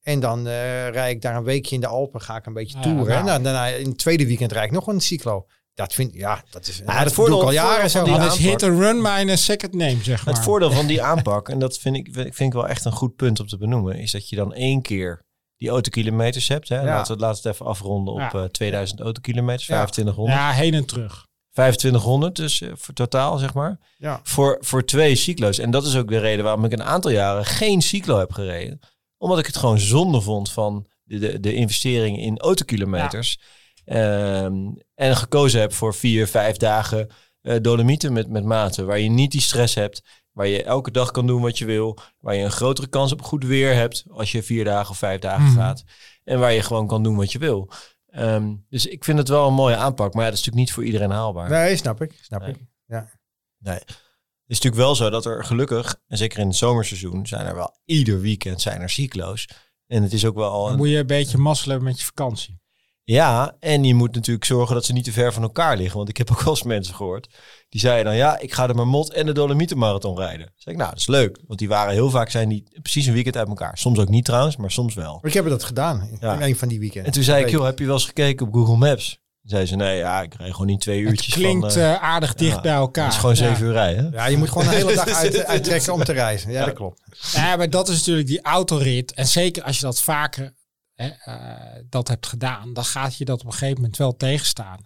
En dan eh rijd ik daar een weekje in de Alpen, ga ik een beetje Ja, toeren. nou. En dan, daarna in het tweede weekend rijd ik nog een cyclo. Dat vind ja, dat is. Ja, dat het voordeel- doe ik al jaren zo. Dat is hit and run mijn second name, zeg maar. Het voordeel van die [LAUGHS] aanpak, en dat vind ik, vind ik wel echt een goed punt om te benoemen, is dat je dan één keer die autokilometers hebt. Hè? Ja. Laten, we, laten we het even afronden op Ja. eh, 2000 autokilometers, Ja. 2500. Ja, heen en terug. 2500 dus eh, voor totaal, zeg maar. Ja. Voor, voor twee cyclo's. En dat is ook de reden waarom ik een aantal jaren geen cyclo heb gereden. Omdat ik het gewoon zonde vond van de, de, de investering in autokilometers. Ehm, en gekozen heb voor vier, vijf dagen eh dolomieten met, met maten. Waar je niet die stress hebt. Waar je elke dag kan doen wat je wil. Waar je een grotere kans op goed weer hebt. Als je vier dagen of vijf dagen Mhm. gaat. En waar je gewoon kan doen wat je wil. Ehm, dus ik vind het wel een mooie aanpak. Maar ja, dat is natuurlijk niet voor iedereen haalbaar. Nee, snap ik. Snap Nee. ik. Ja. Nee. Het is natuurlijk wel zo dat er gelukkig, en zeker in het zomerseizoen, zijn er wel ieder weekend zijn er cyclo's. En het is ook wel Dan een- moet je een beetje mazzel hebben met je vakantie. Ja, en je moet natuurlijk zorgen dat ze niet te ver van elkaar liggen. Want ik heb ook wel eens mensen gehoord. Die zeiden dan, ja, ik ga de Marmot en de Dolomietenmarathon rijden. Zeg ik, nou, dat is leuk. Want die waren heel vaak zijn die precies een weekend uit elkaar. Soms ook niet trouwens, maar soms wel. Ik heb dat gedaan in, Ja. in een van die weekenden. En toen zei ik, joh, heb je wel eens gekeken op Google Maps? Zei ze, nee, ja, ik rijd gewoon in twee Het uurtjes klinkt van... eh, eh, aardig dicht ja, bij elkaar. Het is gewoon Ja. zeven uur rijden. Ja, je moet gewoon een hele dag [LAUGHS] uit, uittrekken om te reizen. Ja, Ja. dat klopt. Ja, maar dat is natuurlijk die autorit. En zeker als je dat vaker hè, eh, dat hebt gedaan, dan gaat je dat op een gegeven moment wel tegenstaan.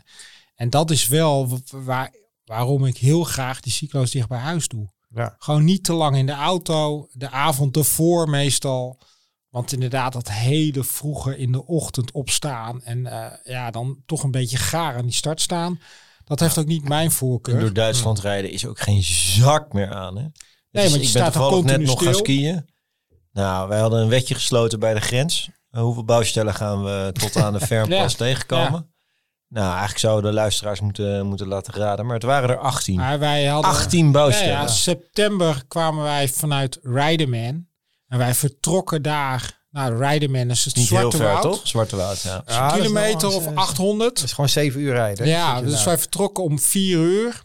En dat is wel waar, waarom ik heel graag die cyclo's dicht bij huis doe. Ja. Gewoon niet te lang in de auto, de avond ervoor meestal. Want inderdaad, dat hele vroege in de ochtend opstaan en eh, ja, dan toch een beetje gaar aan die start staan. Dat heeft ook niet mijn En voorkeur. door Duitsland rijden is ook geen zak meer aan. Hè? Nee, Dus want je ik ben toevallig net nog gaan stil. skiën. Nou, wij hadden een wetje gesloten bij de grens. Uh, hoeveel bouwstellen gaan we tot aan de [LAUGHS] Fernpas Ja. tegenkomen? Nou, eigenlijk zouden de luisteraars moeten, moeten laten raden. Maar het waren er 18. Maar wij hadden 18 Ja, bouwstellen. ja, september kwamen wij vanuit Rijdeman. En wij vertrokken daar. Nou, Rijdeman is het Niet heel Zwarte ver, Woud. toch? Zwarte Woud, ja. Nog kilometer of eens, eh, 800. Dat is gewoon zeven uur rijden. ja, dus wij vertrokken om vier uur.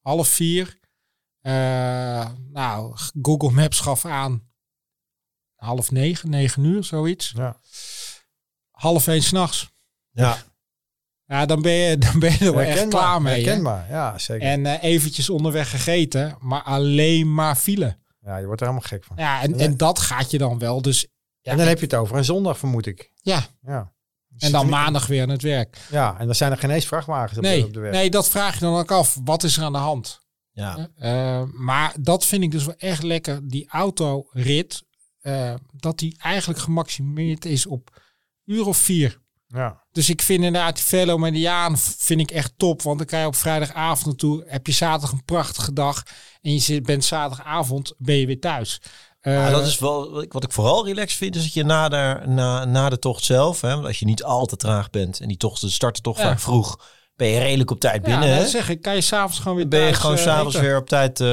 Half vier. Eh, nou, Google Maps gaf aan. Half negen, negen uur, zoiets. Ja. Half één s'nachts. Ja. Ja, dan ben je, [LAUGHS] dan ben je er wel echt Herkenbaar, klaar mee. hè? Herkenbaar, ja, zeker. En eh, eventjes onderweg gegeten, maar alleen maar file. ja, je wordt er helemaal gek van. Ja, en, en dat gaat je dan wel. Dus ja, en dan heb je het over een zondag, vermoed ik. ja. Ja. en dan maandag weer aan het werk. Ja, en dan zijn er geen eens vrachtwagens op, de, Nee, op de weg. nee, dat vraag je dan ook af. Wat is er aan de hand? ja. Eh, maar dat vind ik dus wel echt lekker. Die autorit, eh dat die eigenlijk gemaximeerd is op uur of vier. Ja. Dus ik vind inderdaad die Velomediaan vind ik echt top. Want dan kan je op vrijdagavond naartoe. Heb je zaterdag een prachtige dag. En je zit, bent zaterdagavond ben je weer thuis. Ja, Eh, dat is wel wat ik, wat ik vooral relaxed vind, is dat je na de, na, na de tocht zelf, hè, als je niet al te traag bent en die tocht starten toch Ja. vaak vroeg, ben je redelijk op tijd ja, binnen. hè? dat zeg ik. Kan je s'avonds gewoon weer ben je thuis, gewoon eh, s'avonds weer op tijd eh,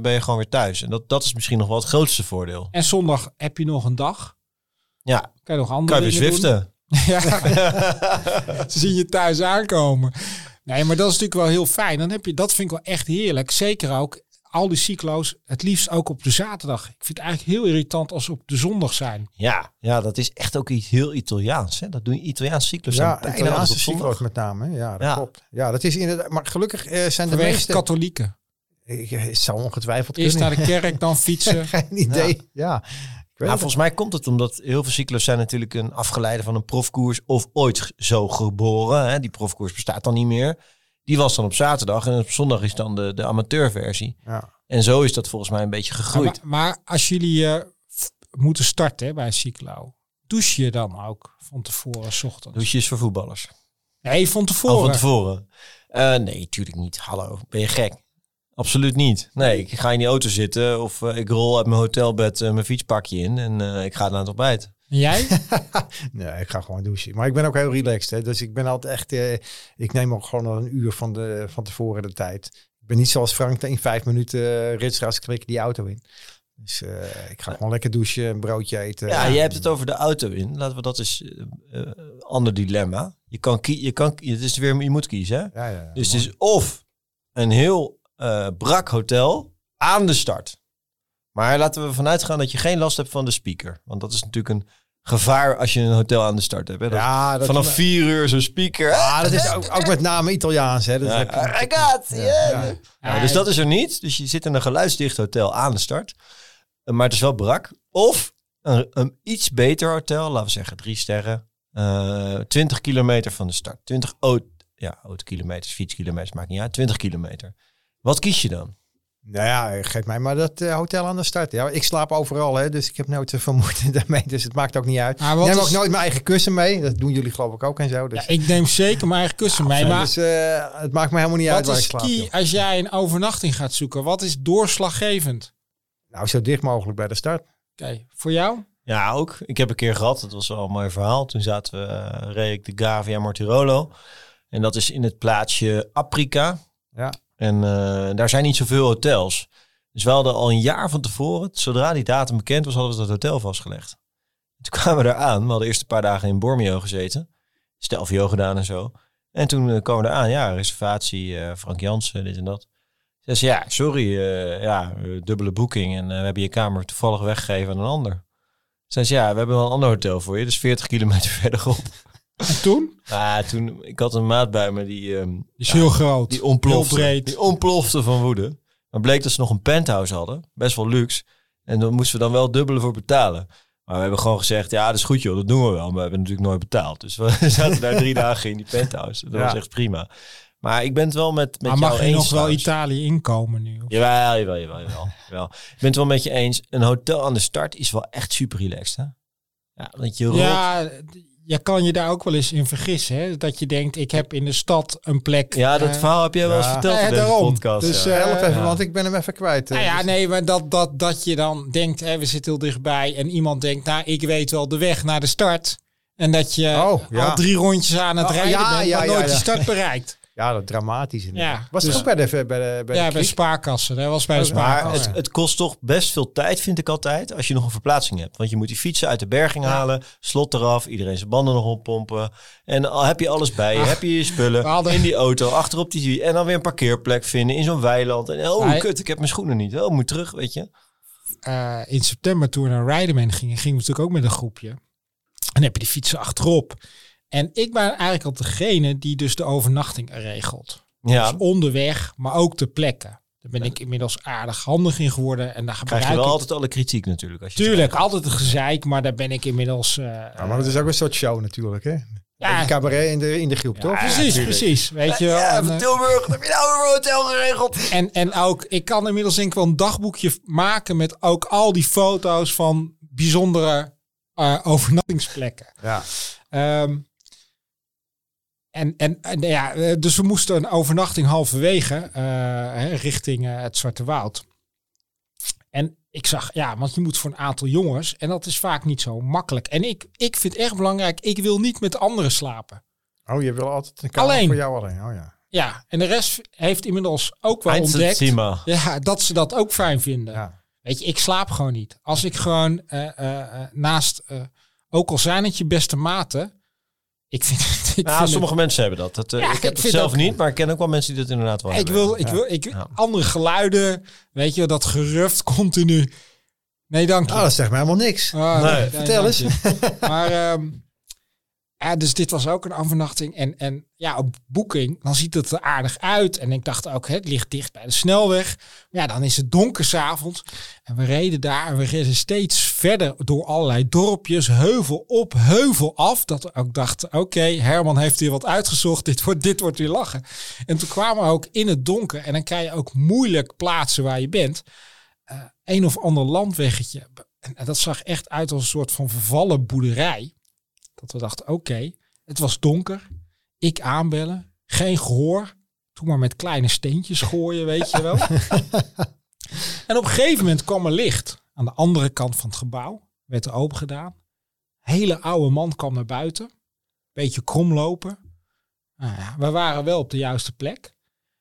ben je gewoon weer thuis. En dat, dat is misschien nog wel het grootste voordeel. En zondag heb je nog een dag. Ja, Kan je nog andere kan je weer zwiften. [LAUGHS] Ja, ze zien je thuis aankomen. Nee, maar dat is natuurlijk wel heel fijn. Dan heb je, dat vind ik wel echt heerlijk. Zeker ook al die cyclo's, het liefst ook op de zaterdag. Ik vind het eigenlijk heel irritant als ze op de zondag zijn. Ja, ja, dat is echt ook iets heel Italiaans. Hè? Dat doen Italiaanse cyclus. zijn Ja, Italiaanse cyclo's met name. hè. Ja, dat Ja. klopt. Ja, dat is inderdaad. Maar gelukkig eh, zijn de meeste. katholieken. Ik, het zou ongetwijfeld Eerst naar de kerk, dan fietsen. [LAUGHS] Geen idee. Ja. Nou, volgens mij komt het omdat heel veel cyclus zijn natuurlijk een afgeleide van een profkoers of ooit zo geboren. Hè? Die profkoers bestaat dan niet meer. Die was dan op zaterdag en op zondag is dan de, de amateurversie. Ja. En zo is dat volgens mij een beetje gegroeid. Maar, maar als jullie eh, moeten starten hè, bij een cyclo, douche je dan ook van tevoren, s ochtends? Douches voor voetballers. Nee, van tevoren. Al van tevoren. Eh, nee, tuurlijk niet. Hallo, ben je gek? Absoluut niet. Nee, ik ga in die auto zitten of eh, ik rol uit mijn hotelbed eh, mijn fietspakje in en eh, ik ga naar het ontbijt. En jij? [LAUGHS] Nee, ik ga gewoon douchen. Maar ik ben ook heel relaxed. Hè. Dus ik ben altijd echt. eh, ik neem ook gewoon al een uur van, de, van tevoren de tijd. Ik ben niet zoals Frank in vijf minuten uh, ritsraas klik die auto in. Dus eh, ik ga gewoon lekker douchen, een broodje eten. Ja, je hebt het over de auto in. Laten we dat is een ander dilemma. Je kan kiezen, je kan, het is weer, je moet kiezen. Hè? Ja, ja, dus het is of een heel uh, brak hotel aan de start. Maar laten we vanuit gaan dat je geen last hebt van de speaker. Want dat is natuurlijk een gevaar als je een hotel aan de start hebt. Hè? Dat ja, dat vanaf vier uur zo'n speaker. Ja, dat is ook, ook met name Italiaans. Hè? Dat ja, heb je, I got, yeah. ja. Ja, dus dat is er niet. Dus je zit in een geluidsdicht hotel aan de start. Maar het is wel brak. Of een, een iets beter hotel, laten we zeggen drie sterren. Uh, 20 kilometer van de start. 20 auto, ja, autokilometers, fietskilometers, maakt niet uit. 20 kilometer. Wat kies je dan? Nou ja, geef mij maar dat uh, hotel aan de start. Ja, ik slaap overal, hè, dus ik heb nooit te vermoeden [LAUGHS] daarmee. Dus het maakt ook niet uit. Ik neem is... ook nooit mijn eigen kussen mee. Dat doen jullie geloof ik ook en zo. Dus. Ja, ik neem zeker mijn eigen kussen ja, mee. Maar dus, uh, het maakt me helemaal niet uit waar ik slaap. Key, als jij een overnachting gaat zoeken, wat is doorslaggevend? Nou, zo dicht mogelijk bij de start. Oké, okay. voor jou? Ja, ook. Ik heb een keer gehad, dat was wel een mooi verhaal. Toen zaten we, uh, reed ik de Gavia Martirolo. En dat is in het plaatsje Aprica. Ja. En uh, daar zijn niet zoveel hotels. Dus we hadden al een jaar van tevoren, zodra die datum bekend was, hadden we dat hotel vastgelegd. Toen [LAUGHS] kwamen we daar aan. We hadden eerst een paar dagen in Bormio gezeten. Stelvio gedaan en zo. En toen uh, kwamen we eraan. Ja, reservatie, uh, Frank Jansen, dit en dat. Ze ja, sorry, ja, dubbele boeking. En we hebben je kamer toevallig weggegeven aan een ander. Ze ja, we hebben wel een ander hotel voor je. Dus 40 kilometer [LAUGHS] verderop. En toen? Ja, toen, ik had een maat bij me die... Um, die is ja, heel groot. Die ontplofte. Heel breed. Die ontplofte van woede. Maar bleek dat ze nog een penthouse hadden. Best wel luxe. En dan moesten we dan wel dubbele voor betalen. Maar we hebben gewoon gezegd, ja, dat is goed joh, dat doen we wel. Maar we hebben natuurlijk nooit betaald. Dus we [LAUGHS] zaten daar drie dagen in die penthouse. Dat ja. was echt prima. Maar ik ben het wel met, met maar jou mag je eens, nog wel. Italië inkomen nu? Of? Jawel, jawel, jawel, jawel, jawel. Ik ben het wel met je eens. Een hotel aan de start is wel echt super relaxed, hè? Ja, want je rolt. Ja, je kan je daar ook wel eens in vergissen. Hè? Dat je denkt, ik heb in de stad een plek. Ja, dat uh, verhaal heb jij wel eens ja. verteld Ja, in deze podcast. Dus ja. uh, help even, Ja. want ik ben hem even kwijt. Nou ja, Dus- nee, maar dat, dat, dat je dan denkt, hè, we zitten heel dichtbij. En iemand denkt, nou, ik weet wel de weg naar de start. En dat je Oh, ja. al drie rondjes aan het Oh, rijden ja, bent, ja, maar ja, nooit ja. de start bereikt. Ja, dat dramatisch inderdaad. Ja, was dus- het ook bij de, bij de, bij ja, de bij spaarkassen. Dat was bij de Oh, Maar spaarkassen. het, het kost toch best veel tijd, vind ik altijd, als je nog een verplaatsing hebt. Want je moet die fietsen uit de berging halen, slot eraf, iedereen zijn banden nog oppompen. En al heb je alles bij je, Ah. heb je je spullen We hadden- in die auto, achterop die en dan weer een parkeerplek vinden in zo'n weiland. En oh, kut, ik heb mijn schoenen niet. Oh, moet terug, weet je. eh, in september toen we naar Riderman gingen, gingen we natuurlijk ook met een groepje. En dan heb je die fietsen achterop. En ik ben eigenlijk al degene die dus de overnachting regelt. Ja, Dus onderweg, maar ook de plekken. Daar ben ik inmiddels aardig handig in geworden. En daar krijg gebruik je wel ik... altijd alle kritiek natuurlijk. Als je Tuurlijk, altijd een gezeik, maar daar ben ik inmiddels... eh, Ja, maar dat is ook een soort show natuurlijk, hè? Ja. Een cabaret in de, in de groep, toch? precies, precies. Weet je wel. Ja, van eh, Tilburg, heb je nou over een hotel geregeld? En, en ook, ik kan inmiddels denk ik wel een dagboekje maken met ook al die foto's van bijzondere eh, overnachtingsplekken. Ja. Ehm, en, en, en ja, eh, dus we moesten een overnachting halverwege eh, hè, richting eh, het Zwarte Woud. En ik zag, ja, want je moet voor een aantal jongens. En dat is vaak niet zo makkelijk. En ik, ik vind echt belangrijk, ik wil niet met anderen slapen. Oh, je wil altijd een kamer Alleen. voor jou alleen. Oh ja. Ja, en de rest heeft inmiddels ook wel ontdekt ja, dat ze dat ook fijn vinden. ja. Weet je, ik slaap gewoon niet. Als ik gewoon eh, eh, eh, naast, eh, ook al zijn het je beste maten, ik vind het. Ik, Ja, vind sommige mensen hebben dat. dat eh, Ja, ik ik heb het zelf dat- niet, maar ik ken ook wel mensen die dat inderdaad wel ik hebben. wil, ik wil, ik, Ja. andere geluiden, weet je, dat geruft continu. Nee, dank je. Oh, dat zegt mij helemaal niks. Ah, Nee. Vertel eens. maar ehm, ja, dus dit was ook een overnachting. En, en ja, op boeking, dan ziet het er aardig uit. En ik dacht ook, het ligt dicht bij de snelweg. Ja, dan is het donker s'avonds. En we reden daar en we reden steeds verder door allerlei dorpjes. Heuvel op, heuvel af. Dat we ook dachten, oké, Herman heeft hier wat uitgezocht. Dit wordt, dit wordt weer lachen. En toen kwamen we ook in het donker. En dan kan je ook moeilijk plaatsen waar je bent. Eh, een of ander landweggetje. En dat zag echt uit als een soort van vervallen boerderij. Dat we dachten, oké, het was donker. Ik aanbellen. Geen gehoor. Toen maar met kleine steentjes gooien, weet je wel. [LAUGHS] en op een gegeven moment kwam er licht. Aan de andere kant van het gebouw. Werd er open gedaan. Hele oude man kwam naar buiten. Beetje kromlopen. Nou ja, we waren wel op de juiste plek.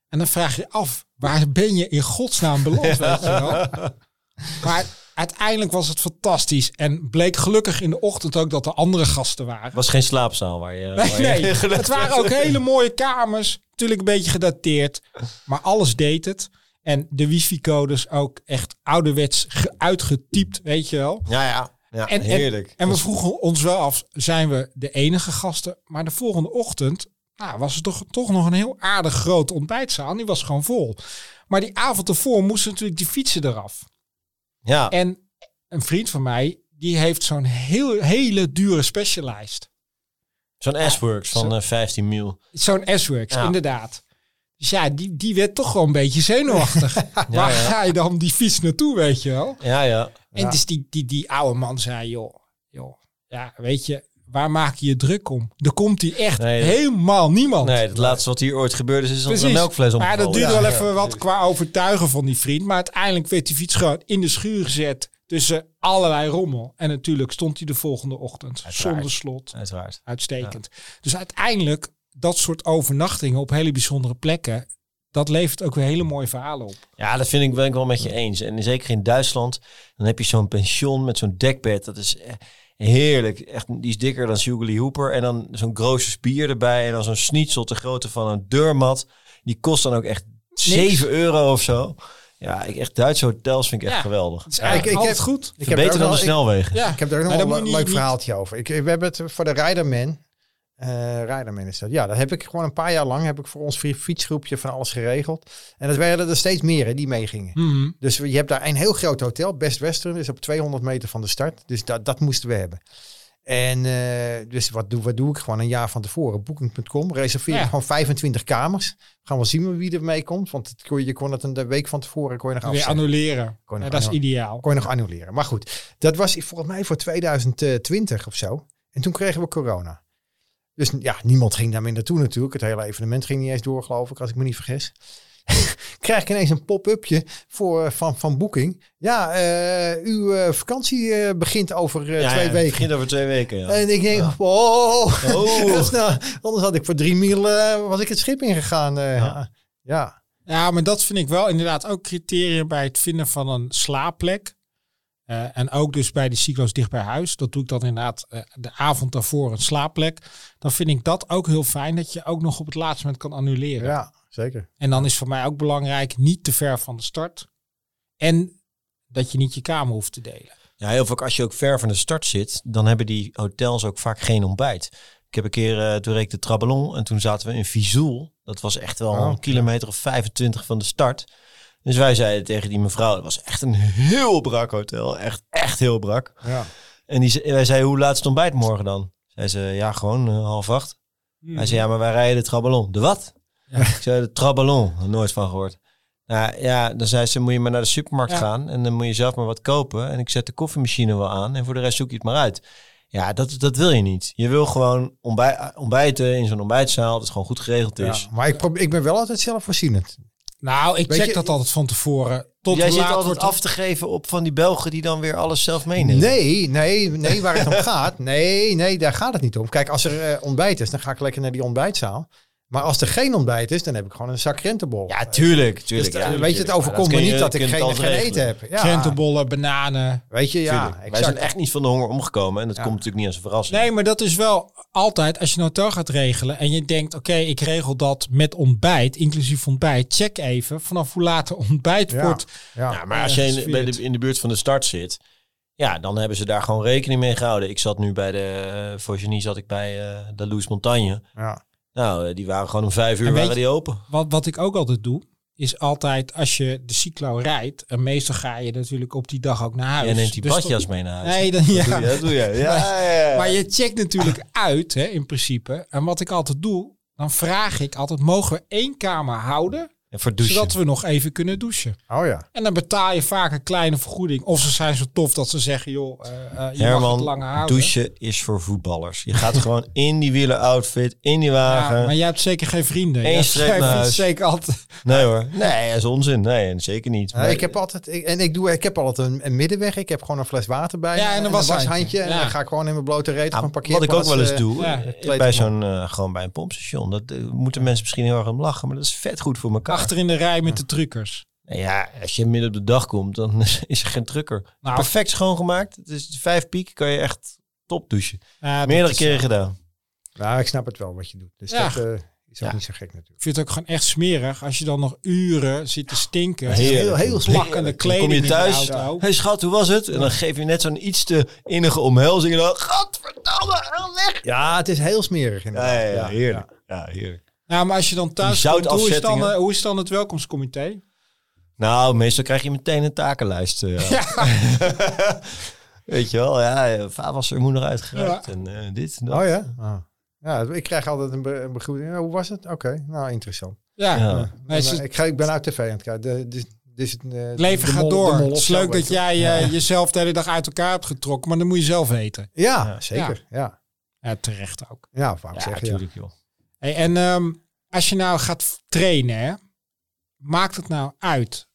En dan vraag je af, waar ben je in godsnaam beland, weet je wel? [LAUGHS] Maar uiteindelijk was het fantastisch. En bleek gelukkig in de ochtend ook dat er andere gasten waren. Het was geen slaapzaal waar je... Nee, waar je nee. [LAUGHS] gelegd het waren ook hele mooie kamers. Natuurlijk een beetje gedateerd. Maar alles deed het. En de wifi-codes ook echt ouderwets ge- uitgetypt, weet je wel. Ja, ja. ja En, en, heerlijk. en we vroegen ons wel af, zijn we de enige gasten? Maar de volgende ochtend nou, was het toch, toch nog een heel aardig groot ontbijtzaal. En die was gewoon vol. Maar die avond ervoor moesten natuurlijk die fietsen eraf. Ja. En een vriend van mij, die heeft zo'n heel, hele dure Specialized. Zo'n S-Works van zo- eh, 15 mil. Zo'n S-Works, Ja. inderdaad. Dus ja, die, die werd toch wel een beetje zenuwachtig. [LAUGHS] Waar ja. ga je dan die fiets naartoe, weet je wel? Ja, ja. En dus die, die, die oude man zei, joh, joh, ja, weet je, waar maak je je druk om? Er komt hier echt Nee, dat- helemaal niemand. Nee, het laatste wat hier ooit gebeurd is, is dat een melkfles Maar omgevallen. dat duurde Ja, wel ja. even wat qua overtuigen van die vriend. Maar uiteindelijk werd die fiets gewoon in de schuur gezet tussen allerlei rommel. En natuurlijk stond hij de volgende ochtend Uiteraard. zonder slot. Uiteraard. Uitstekend. Dus uiteindelijk, dat soort overnachtingen op hele bijzondere plekken, dat levert ook weer hele mooie verhalen op. Ja, dat vind ik, ben ik wel met je eens. En zeker in Duitsland, dan heb je zo'n pension met zo'n dekbed. Dat is eh, heerlijk. Echt, die is dikker dan Sugarly Hooper. En dan zo'n grote spier erbij. En dan zo'n schnitzel te grootte van een deurmat. Die kost dan ook echt 7 euro of zo. Ja, ik, echt Duitse hotels vind ik echt Ja. geweldig. Het is eigenlijk ik altijd heb- goed. Ik heb Beter dan de wel- ik- snelwegen. Ja. Ik heb daar nog een leuk niet- verhaaltje over. Ik, we hebben het voor de Riderman. Is dat. Ja, dat heb ik gewoon een paar jaar lang heb ik voor ons fietsgroepje van alles geregeld. En dat werden er steeds meer hè, die meegingen. Mhm. Dus je hebt daar een heel groot hotel, Best Western, is op 200 meter van de start. Dus dat, dat moesten we hebben. En eh, dus wat doe, wat doe ik? Gewoon een jaar van tevoren. Booking.com. Reserveer Ja. gewoon 25 kamers. Gaan we zien wie er mee komt. Want het kon, je kon het een week van tevoren kon je nog Weer annuleren. Kon Ja, dat is ideaal. kon je nog annuleren. Maar goed, dat was volgens mij voor 2020 of zo. En toen kregen we corona. Dus ja, niemand ging daar meer naartoe natuurlijk. Het hele evenement ging niet eens door, geloof ik, als ik me niet vergis. [LAUGHS] Krijg ik ineens een pop-upje voor, van, van Booking. Ja, eh, uw eh, vakantie eh, begint over eh, Ja, twee ja, Het weken. begint over twee weken, ja. En ik denk, oh, Oh. [LAUGHS] nou, anders had ik voor drie mil eh, was ik het schip ingegaan. eh. Ja. ja. Ja, maar dat vind ik wel inderdaad ook criterium bij het vinden van een slaapplek. Eh, en ook dus bij die cyclo's dicht bij huis. Dat doe ik dan inderdaad eh, de avond daarvoor een slaapplek. Dan vind ik dat ook heel fijn dat je ook nog op het laatste moment kan annuleren. ja, zeker. En dan is voor mij ook belangrijk niet te ver van de start. En dat je niet je kamer hoeft te delen. Ja, heel vaak als je ook ver van de start zit, dan hebben die hotels ook vaak geen ontbijt. Ik heb een keer, eh toen reed ik de Traballon en toen zaten we in Vizoel. Dat was echt wel Oh, een kilometer of 25 van de start. Dus wij zeiden tegen die mevrouw, het was echt een heel brak hotel. Echt, echt heel brak. Ja. En die, wij zeiden, hoe laat is het ontbijt morgen dan? Zei ze, ja, gewoon eh, half acht. Hij zei, ja, maar wij rijden de Traballon. De wat? Ja. Ik zei, de Traballon. Nooit van gehoord. Nou ja, dan zei ze, moet je maar naar de supermarkt Ja. gaan en dan moet je zelf maar wat kopen. En ik zet de koffiemachine wel aan en voor de rest zoek je het maar uit. Ja, dat, dat wil je niet. Je wil gewoon ontbij ontbijten in zo'n ontbijtzaal. Dat het gewoon goed geregeld Ja, is. maar ik, probeer, ik ben wel altijd zelfvoorzienend. Nou, ik Weet check je- dat altijd van tevoren. Tot Jij zit altijd wordt af te geven op van die Belgen die dan weer alles zelf meenemen. Nee, nee, nee, waar het om [LAUGHS] gaat. Nee, nee, daar gaat het niet om. Kijk, als er eh, ontbijt is, dan ga ik lekker naar die ontbijtzaal. Maar als er geen ontbijt is, dan heb ik gewoon een zak krentenbol. Ja, tuurlijk. Dus, tuurlijk eh, ja, weet je, het overkomt me niet dat ik geen, geen eten heb. Ja, Krentenbollen, bananen. weet je, ja. Tuurlijk. Wij zijn echt niet van de honger omgekomen. En dat Ja. komt natuurlijk niet als een verrassing. Nee, maar dat is wel altijd als je een hotel gaat regelen en je denkt, oké, ik regel dat met ontbijt, inclusief ontbijt. Check even vanaf hoe laat de ontbijt Ja. wordt. Ja. Ja, maar als je in, bij de, in de buurt van de start zit, ja, dan hebben ze daar gewoon rekening mee gehouden. Ik zat nu bij de, uh, voor genie zat ik bij eh, de Loes Montagne. Ja. Nou, eh, die waren gewoon om vijf uur waren je- die open. Wat, wat ik ook altijd doe, is altijd als je de cyclo rijdt, en meestal ga je natuurlijk op die dag ook naar huis. Jij neemt die Dus badjas mee naar huis. Nee, dan, Dat doe je, dat doe je. [LAUGHS] Ja, ja, ja. Maar je checkt natuurlijk uit, hè, in principe. En wat ik altijd doe, dan vraag ik altijd, mogen we één kamer houden, En voor douchen. zodat we nog even kunnen douchen? Oh ja. En dan betaal je vaak een kleine vergoeding. Of ze zijn zo tof dat ze zeggen, joh, eh, eh, je mag het Herman, langer houden. douchen is voor voetballers. Je gaat [LAUGHS] gewoon in die wielen outfit, in die wagen. Ja, maar jij hebt zeker geen vrienden. Eén streep [LAUGHS] naar huis. zeker altijd. Nee hoor. Nee, dat is onzin. Nee, en zeker niet. Maar- ik heb altijd, ik, en ik, doe, ik heb altijd een, een middenweg. Ik heb gewoon een fles water bij. Ja, en een washandje. En Ja. dan ga ik gewoon in mijn blote reet Ja, gewoon wat parkeren. ik ook wel eens doe, ja, eh, bij zo'n, gewoon bij een pompstation. Dat moeten mensen misschien heel erg om lachen, maar dat is vet goed voor elkaar. Achter in de rij met de truckers. Nou ja, als je midden op de dag komt, dan [LAUGHS] is er geen drukker. Nou, Perfect schoongemaakt. Het is vijf piek, kan je echt top douchen. ja, Meerdere is- keren gedaan. Nou, ik snap het wel wat je doet. Dus Ja. dat eh, is ook Ja. niet zo gek natuurlijk. Ik vind het ook gewoon echt smerig als je dan nog uren zit te stinken. Heerlijk. heel plakkende Dan kleding kom je in de thuis. auto. hey schat, hoe was het? En dan geef je net zo'n iets te innige omhelzing. En dan, gadverdamme, hou weg. Ja, het is heel smerig inderdaad. Ja, ja, ja, heerlijk. Ja, heerlijk. Nou, maar als je dan thuis komt, hoe is, dan, eh, hoe is dan het welkomstcomité? Nou, meestal krijg je meteen een takenlijst. eh. [LAUGHS] Weet je wel, ja, ja, vaatwasser moet nog uitgeruimd. Ja. En eh, dit en dat. Oh ja? Ah. Ja, ik krijg altijd een, be een begroeting. Ja, hoe was het? Oké, nou interessant. Ja, Ja. Nee, En, ze- ik, ga, ik ben uit tv aan het kijken. Dus het, leven de gaat mol- door. mol Het is leuk dat je. jij jezelf de hele dag uit elkaar hebt getrokken, maar dan moet je zelf weten. Ja, zeker. Ja, Ja, terecht ook. ja Ja, zeggen. Ja. natuurlijk joh. En ehm, als je nou gaat trainen, maakt het nou uit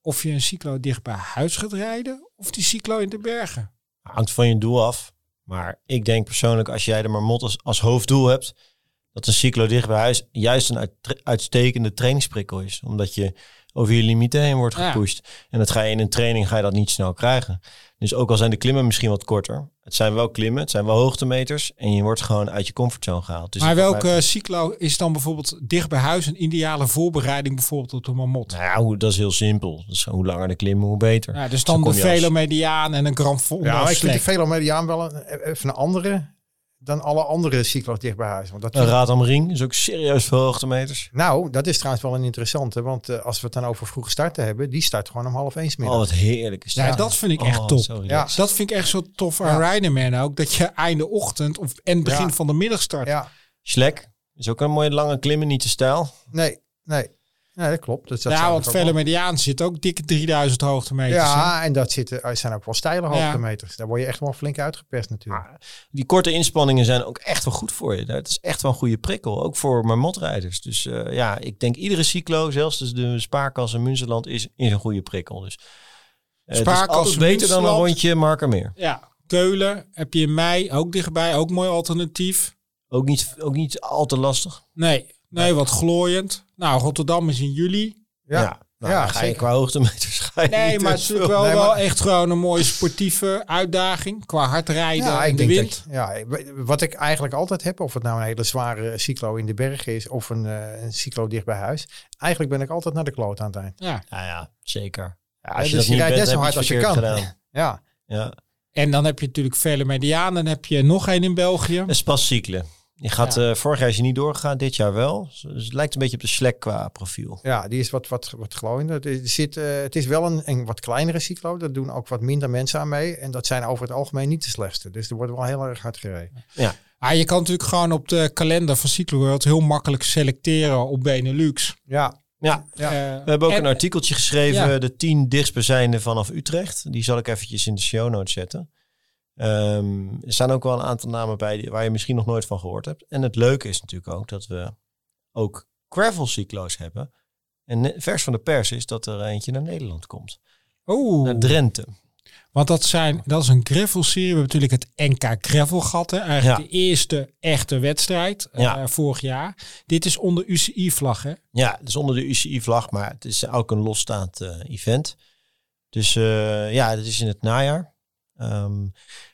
of je een cyclo dicht bij huis gaat rijden of die cyclo in de bergen? Hangt van je doel af. Maar ik denk persoonlijk, als jij de marmot als, als hoofddoel hebt, dat een cyclo dicht bij huis juist een uit- uitstekende trainingsprikkel is. Omdat je over je limieten heen wordt Ja. gepusht. En dat ga je in een training ga je dat niet snel krijgen. Dus ook al zijn de klimmen misschien wat korter. Het zijn wel klimmen, het zijn wel hoogtemeters. En je wordt gewoon uit je comfortzone gehaald. Dus maar welke cyclo is dan bijvoorbeeld dicht bij huis een ideale voorbereiding bijvoorbeeld op de mamot? Nou dat is heel simpel. Dus hoe langer de klimmen, hoe beter. Ja, dus dan de je als- velomediaan en een Grand Fondo Ja, ik vind de velomediaan wel een, even een andere dan alle andere cyclo's dicht bij huis. Want dat Een raad am ring is ook serieus veel hoogtemeters. nou, dat is trouwens wel een interessante. Want eh, als we het dan over vroege starten hebben, die start gewoon om half één 's Oh, middag. wat heerlijk is Ja, dat. dat vind ik Oh, echt top. zo relaxed. Dat vind ik echt zo tof aan Ja. Ook. Dat je einde ochtend of en begin Ja. van de middag start. ja, Schlek is ook een mooie lange klimmen, niet te stijl. nee, nee. Nee, dat klopt. Dus dat ja, want wel- velomediaan zit ook dikke 3000 hoogtemeters. hè? Ja, en dat zitten, er zijn ook wel steile Ja. hoogtemeters. Daar word je echt wel flink uitgeperst natuurlijk. Die korte inspanningen zijn ook echt wel goed voor je. Het is echt wel een goede prikkel, ook voor marmotrijders. Dus eh, ja, ik denk iedere cyclo, zelfs dus de Spaarkas en Münsterland, is, is een goede prikkel. Dus eh, is Spaarkas, beter dan een rondje Markermeer. Ja, Keulen heb je in mei ook dichtbij, ook mooi alternatief. Ook niet, ook niet al te lastig. Nee, nee, wat glooiend. Nou, Rotterdam is in juli. Ja, nou, ja, dan ga je qua hoogtemeters. [LAUGHS] Ga je Nee, maar te het is natuurlijk wel, Nee, maar- wel echt gewoon een mooie sportieve uitdaging. Qua hard rijden Ja, in ik de denk wind. dat, ja, wat ik eigenlijk altijd heb, of het nou een hele zware cyclo in de bergen is of een, eh, een cyclo dicht bij huis. Eigenlijk ben ik altijd naar de kloot aan het eind. Ja. Ja, ja, zeker. Ja, als je dus je rijdt net zo hard als je kan. gedaan. [LAUGHS] Ja, Ja. En dan heb je natuurlijk vele medianen. Dan heb je nog één in België. Dat is pas cyclen. Je gaat, eh, vorig jaar is je niet doorgegaan, dit jaar wel. Dus het lijkt een beetje op de Slack qua profiel. ja, die is wat, wat, wat glooiender. Het is, zit, eh, het is wel een, een wat kleinere cyclo. Daar doen ook wat minder mensen aan mee. En dat zijn over het algemeen niet de slechtste. Dus er wordt wel heel erg hard gereden. Ah, je kan natuurlijk gewoon op de kalender van Cyclo World heel makkelijk selecteren op Benelux. Ja, Ja, Ja. Eh, we hebben ook en- een artikeltje geschreven, Ja. de 10 dichtstbijzijnde vanaf Utrecht. Die zal ik eventjes in de show notes zetten. Ehm, er staan ook wel een aantal namen bij die, waar je misschien nog nooit van gehoord hebt. En het leuke is natuurlijk ook dat we ook gravel cyclo's hebben. En vers van de pers is dat er eentje naar Nederland komt. Oeh. Naar Drenthe. Want dat, zijn, dat is een gravel-serie. We hebben natuurlijk het NK Gravel gehad. Hè? Eigenlijk Ja. de eerste echte wedstrijd eh, vorig jaar. Dit is onder UCI-vlag, hè? Ja, dus onder de UCI-vlag, maar het is ook een losstaand eh, event. Dus eh, ja, dat is in het najaar. Ehm,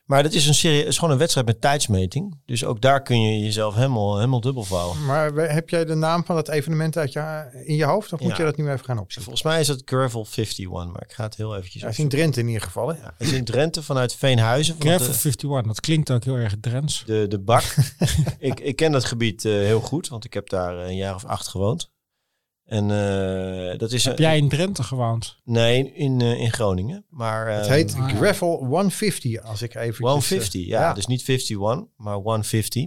maar dat is, een serie, het is gewoon een wedstrijd met tijdsmeting. Dus ook daar kun je jezelf helemaal, helemaal dubbel vouwen. Maar heb jij de naam van dat evenement uit je, in je hoofd? Of moet Ja. je dat nu even gaan opzoeken? Volgens mij is het Gravel 51, maar ik ga het heel eventjes Dat is in Drenthe in ieder geval. Hè? Ja, het is in Drenthe vanuit Veenhuizen. Gravel de, 51, dat klinkt ook heel erg Drents. de, de bak. [LAUGHS] ik, ik ken dat gebied eh, heel goed, want ik heb daar een jaar of acht gewoond. En eh, dat is Heb een, jij in Drenthe gewoond? Nee, in, eh, in Groningen. Maar, Het eh, heet Ah, ja. Gravel 150, als ik even... 150, ja, Dus niet 51, maar 150.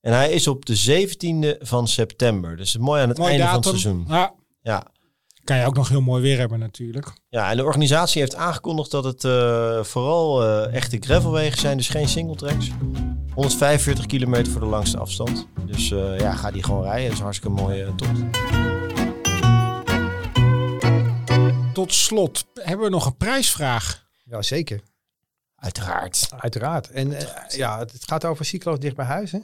En hij is op de 17e van september. Dus mooi aan het Mooi einde datum. van het seizoen. Ja, Ja. kan je ook nog heel mooi weer hebben natuurlijk. ja, en de organisatie heeft aangekondigd dat het eh, vooral eh, echte gravelwegen zijn. Dus geen singletracks. 145 kilometer voor de langste afstand. Dus eh, ja, ga die gewoon rijden. Dat is een hartstikke mooie uh, tocht. Tot slot hebben we nog een prijsvraag. Ja, zeker. Uiteraard. Uiteraard. En eh, ja, het gaat over cyclo's dicht bij huis. Hè?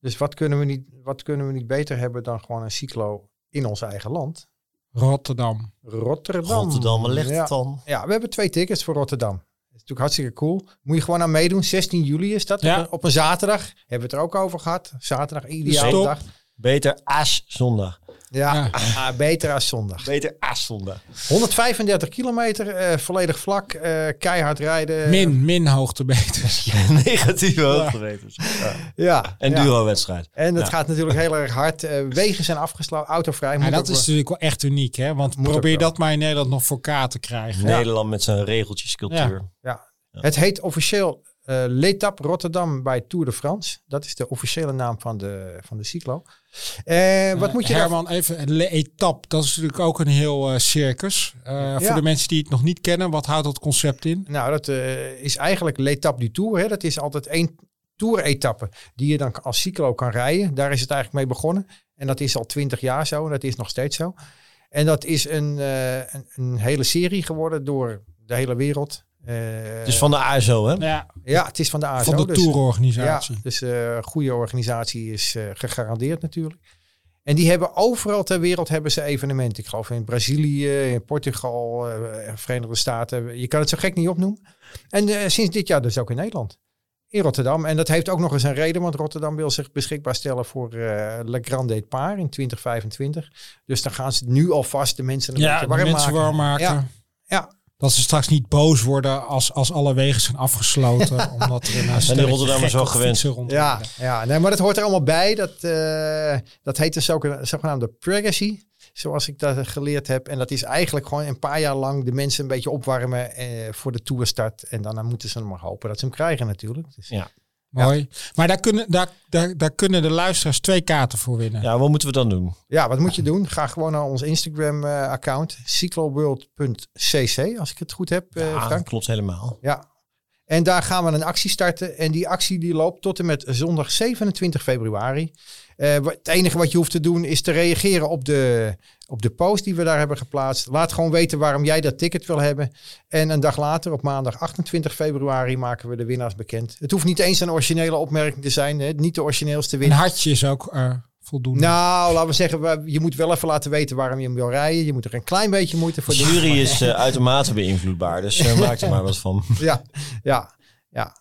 Dus wat kunnen, we niet, wat kunnen we niet beter hebben dan gewoon een cyclo in ons eigen land? Rotterdam. Rotterdam. Rotterdam, waar ligt ja. het dan? Ja, we hebben twee tickets voor Rotterdam. Dat is natuurlijk hartstikke cool. Moet je gewoon aan meedoen. 16 juli is dat. Ja. Op, een, zaterdag. Hebben we het er ook over gehad. Zaterdag, Stop. dag. Beter Aas zondag. Ja, Ja. ah, beter als zondag. Beter Aas zondag. 135 kilometer, eh, volledig vlak, eh, keihard rijden. Min, min hoogtemeters. [LAUGHS] Negatieve hoogtemeters. Ja. Ja. En ja. duo-wedstrijd. En het Ja. gaat natuurlijk heel erg hard. Eh, [LAUGHS] wegen zijn afgesloten, autovrij. Ja, Moet dat is natuurlijk wel echt uniek, hè? Want Moet probeer dat maar in Nederland nog voor elkaar te krijgen. Nederland met zijn regeltjescultuur. Het heet officieel eh L'Etape Rotterdam bij Tour de France. Dat is de officiële naam van de, van de cyclo. Eh, wat Eh, moet je daar- Herman, even etappe. Dat is natuurlijk ook een heel circus. Voor de mensen die het nog niet kennen, wat houdt dat concept in? Nou, dat is eigenlijk l'Etape du Tour. Hè. Dat is altijd één Tour-etappe die je dan als cyclo kan rijden. Daar is het eigenlijk mee begonnen. En dat is al twintig jaar zo en dat is nog steeds zo. En dat is een, een, een hele serie geworden door de hele wereld. Eh, Dus van de ASO, hè? Ja, ja, het is van de ASO. van de dus- tourorganisatie. Ja, dus eh goede organisatie is eh, gegarandeerd natuurlijk. En die hebben overal ter wereld hebben ze evenementen. Ik geloof in Brazilië, in Portugal, eh, Verenigde Staten. Je kan het zo gek niet opnoemen. En eh, sinds dit jaar dus ook in Nederland. In Rotterdam. En dat heeft ook nog eens een reden, want Rotterdam wil zich beschikbaar stellen voor eh Le Grand Départ in 2025. Dus dan gaan ze nu alvast de mensen een Ja, beetje warm mensen maken. warm maken. Ja. Ja. Dat ze straks niet boos worden als, als alle wegen zijn afgesloten. [LAUGHS] omdat er een Zijn de Rotterdammers wel gewend? Ja, ja nee, maar dat hoort er allemaal bij. Dat, eh, dat heet de zoge- zogenaamde pregacy, zoals ik dat geleerd heb. En dat is eigenlijk gewoon een paar jaar lang de mensen een beetje opwarmen eh, voor de toerstart. En daarna moeten ze maar hopen dat ze hem krijgen natuurlijk. Dus, Ja. Mooi. Maar daar kunnen, daar, daar, daar kunnen de luisteraars twee kaarten voor winnen. Ja, wat moeten we dan doen? Ja, wat moet je doen? Ga gewoon naar ons Instagram-account, cycloworld.cc, als ik het goed heb, eh, Ja, Frank. klopt helemaal. Ja. En daar gaan we een actie starten. En die actie die loopt tot en met zondag 27 februari. Eh, het enige wat je hoeft te doen is te reageren op de, op de post die we daar hebben geplaatst. Laat gewoon weten waarom jij dat ticket wil hebben. En een dag later, op maandag 28 februari, maken we de winnaars bekend. Het hoeft niet eens een originele opmerking te zijn. Hè? Niet de origineelste Een winnaar. hartje is ook eh, voldoende. Nou, laten we zeggen, we- je moet wel even laten weten waarom je hem wil rijden. Je moet er een klein beetje moeite voor De doen. jury is eh, uitermate beïnvloedbaar, dus eh, [LAUGHS] maak er maar wat van. Ja, ja, ja.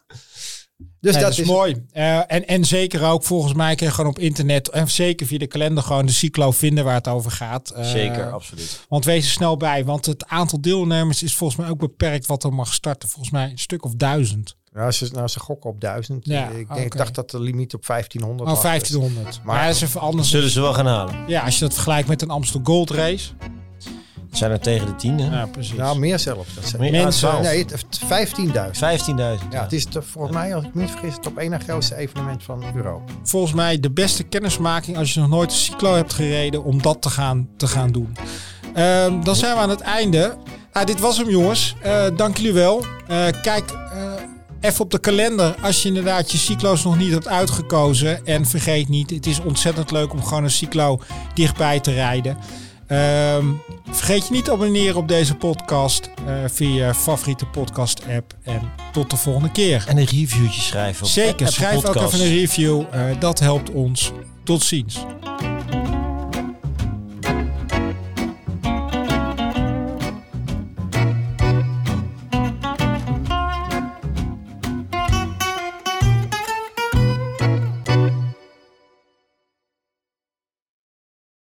Dus Nee, dat, is mooi. Eh, en, en zeker ook volgens mij kun je gewoon op internet en zeker via de kalender gewoon de cyclo vinden waar het over gaat. Eh, Zeker, absoluut. Want wees er snel bij, want het aantal deelnemers is volgens mij ook beperkt wat er mag starten. Volgens mij een stuk of duizend. Ja, ze, nou, ze gokken op 1000. Ja, ik, denk, ik dacht dat de limiet op 1500 Oh, was. 1500. Maar, Maar- ja, dat is even anders. Zullen ze wel gaan halen. Ja, als je dat vergelijkt met een Amstel Gold Race. Het zijn er tegen de tien, hè? Ja, precies. Nou, meer zelfs. Dat zijn, mensen- ah, 12. nee, het- 15.000. 15.000. Ja, het is de, volgens mij, als ik me niet vergis, het op één na grootste evenement van Europa. volgens mij de beste kennismaking als je nog nooit een cyclo hebt gereden om dat te gaan, te gaan doen. Ehm, dan zijn we aan het einde. Ah, dit was hem jongens. Eh, dank jullie wel. Eh, kijk, eh, even op de kalender als je inderdaad je cyclo's nog niet hebt uitgekozen. En vergeet niet, het is ontzettend leuk om gewoon een cyclo dichtbij te rijden. Ehm, vergeet je niet te abonneren op deze podcast uh, via je favoriete podcast app. En tot de volgende keer. En een reviewtje schrijven. Op Zeker, schrijf ook even een review. Uh, dat helpt ons. Tot ziens.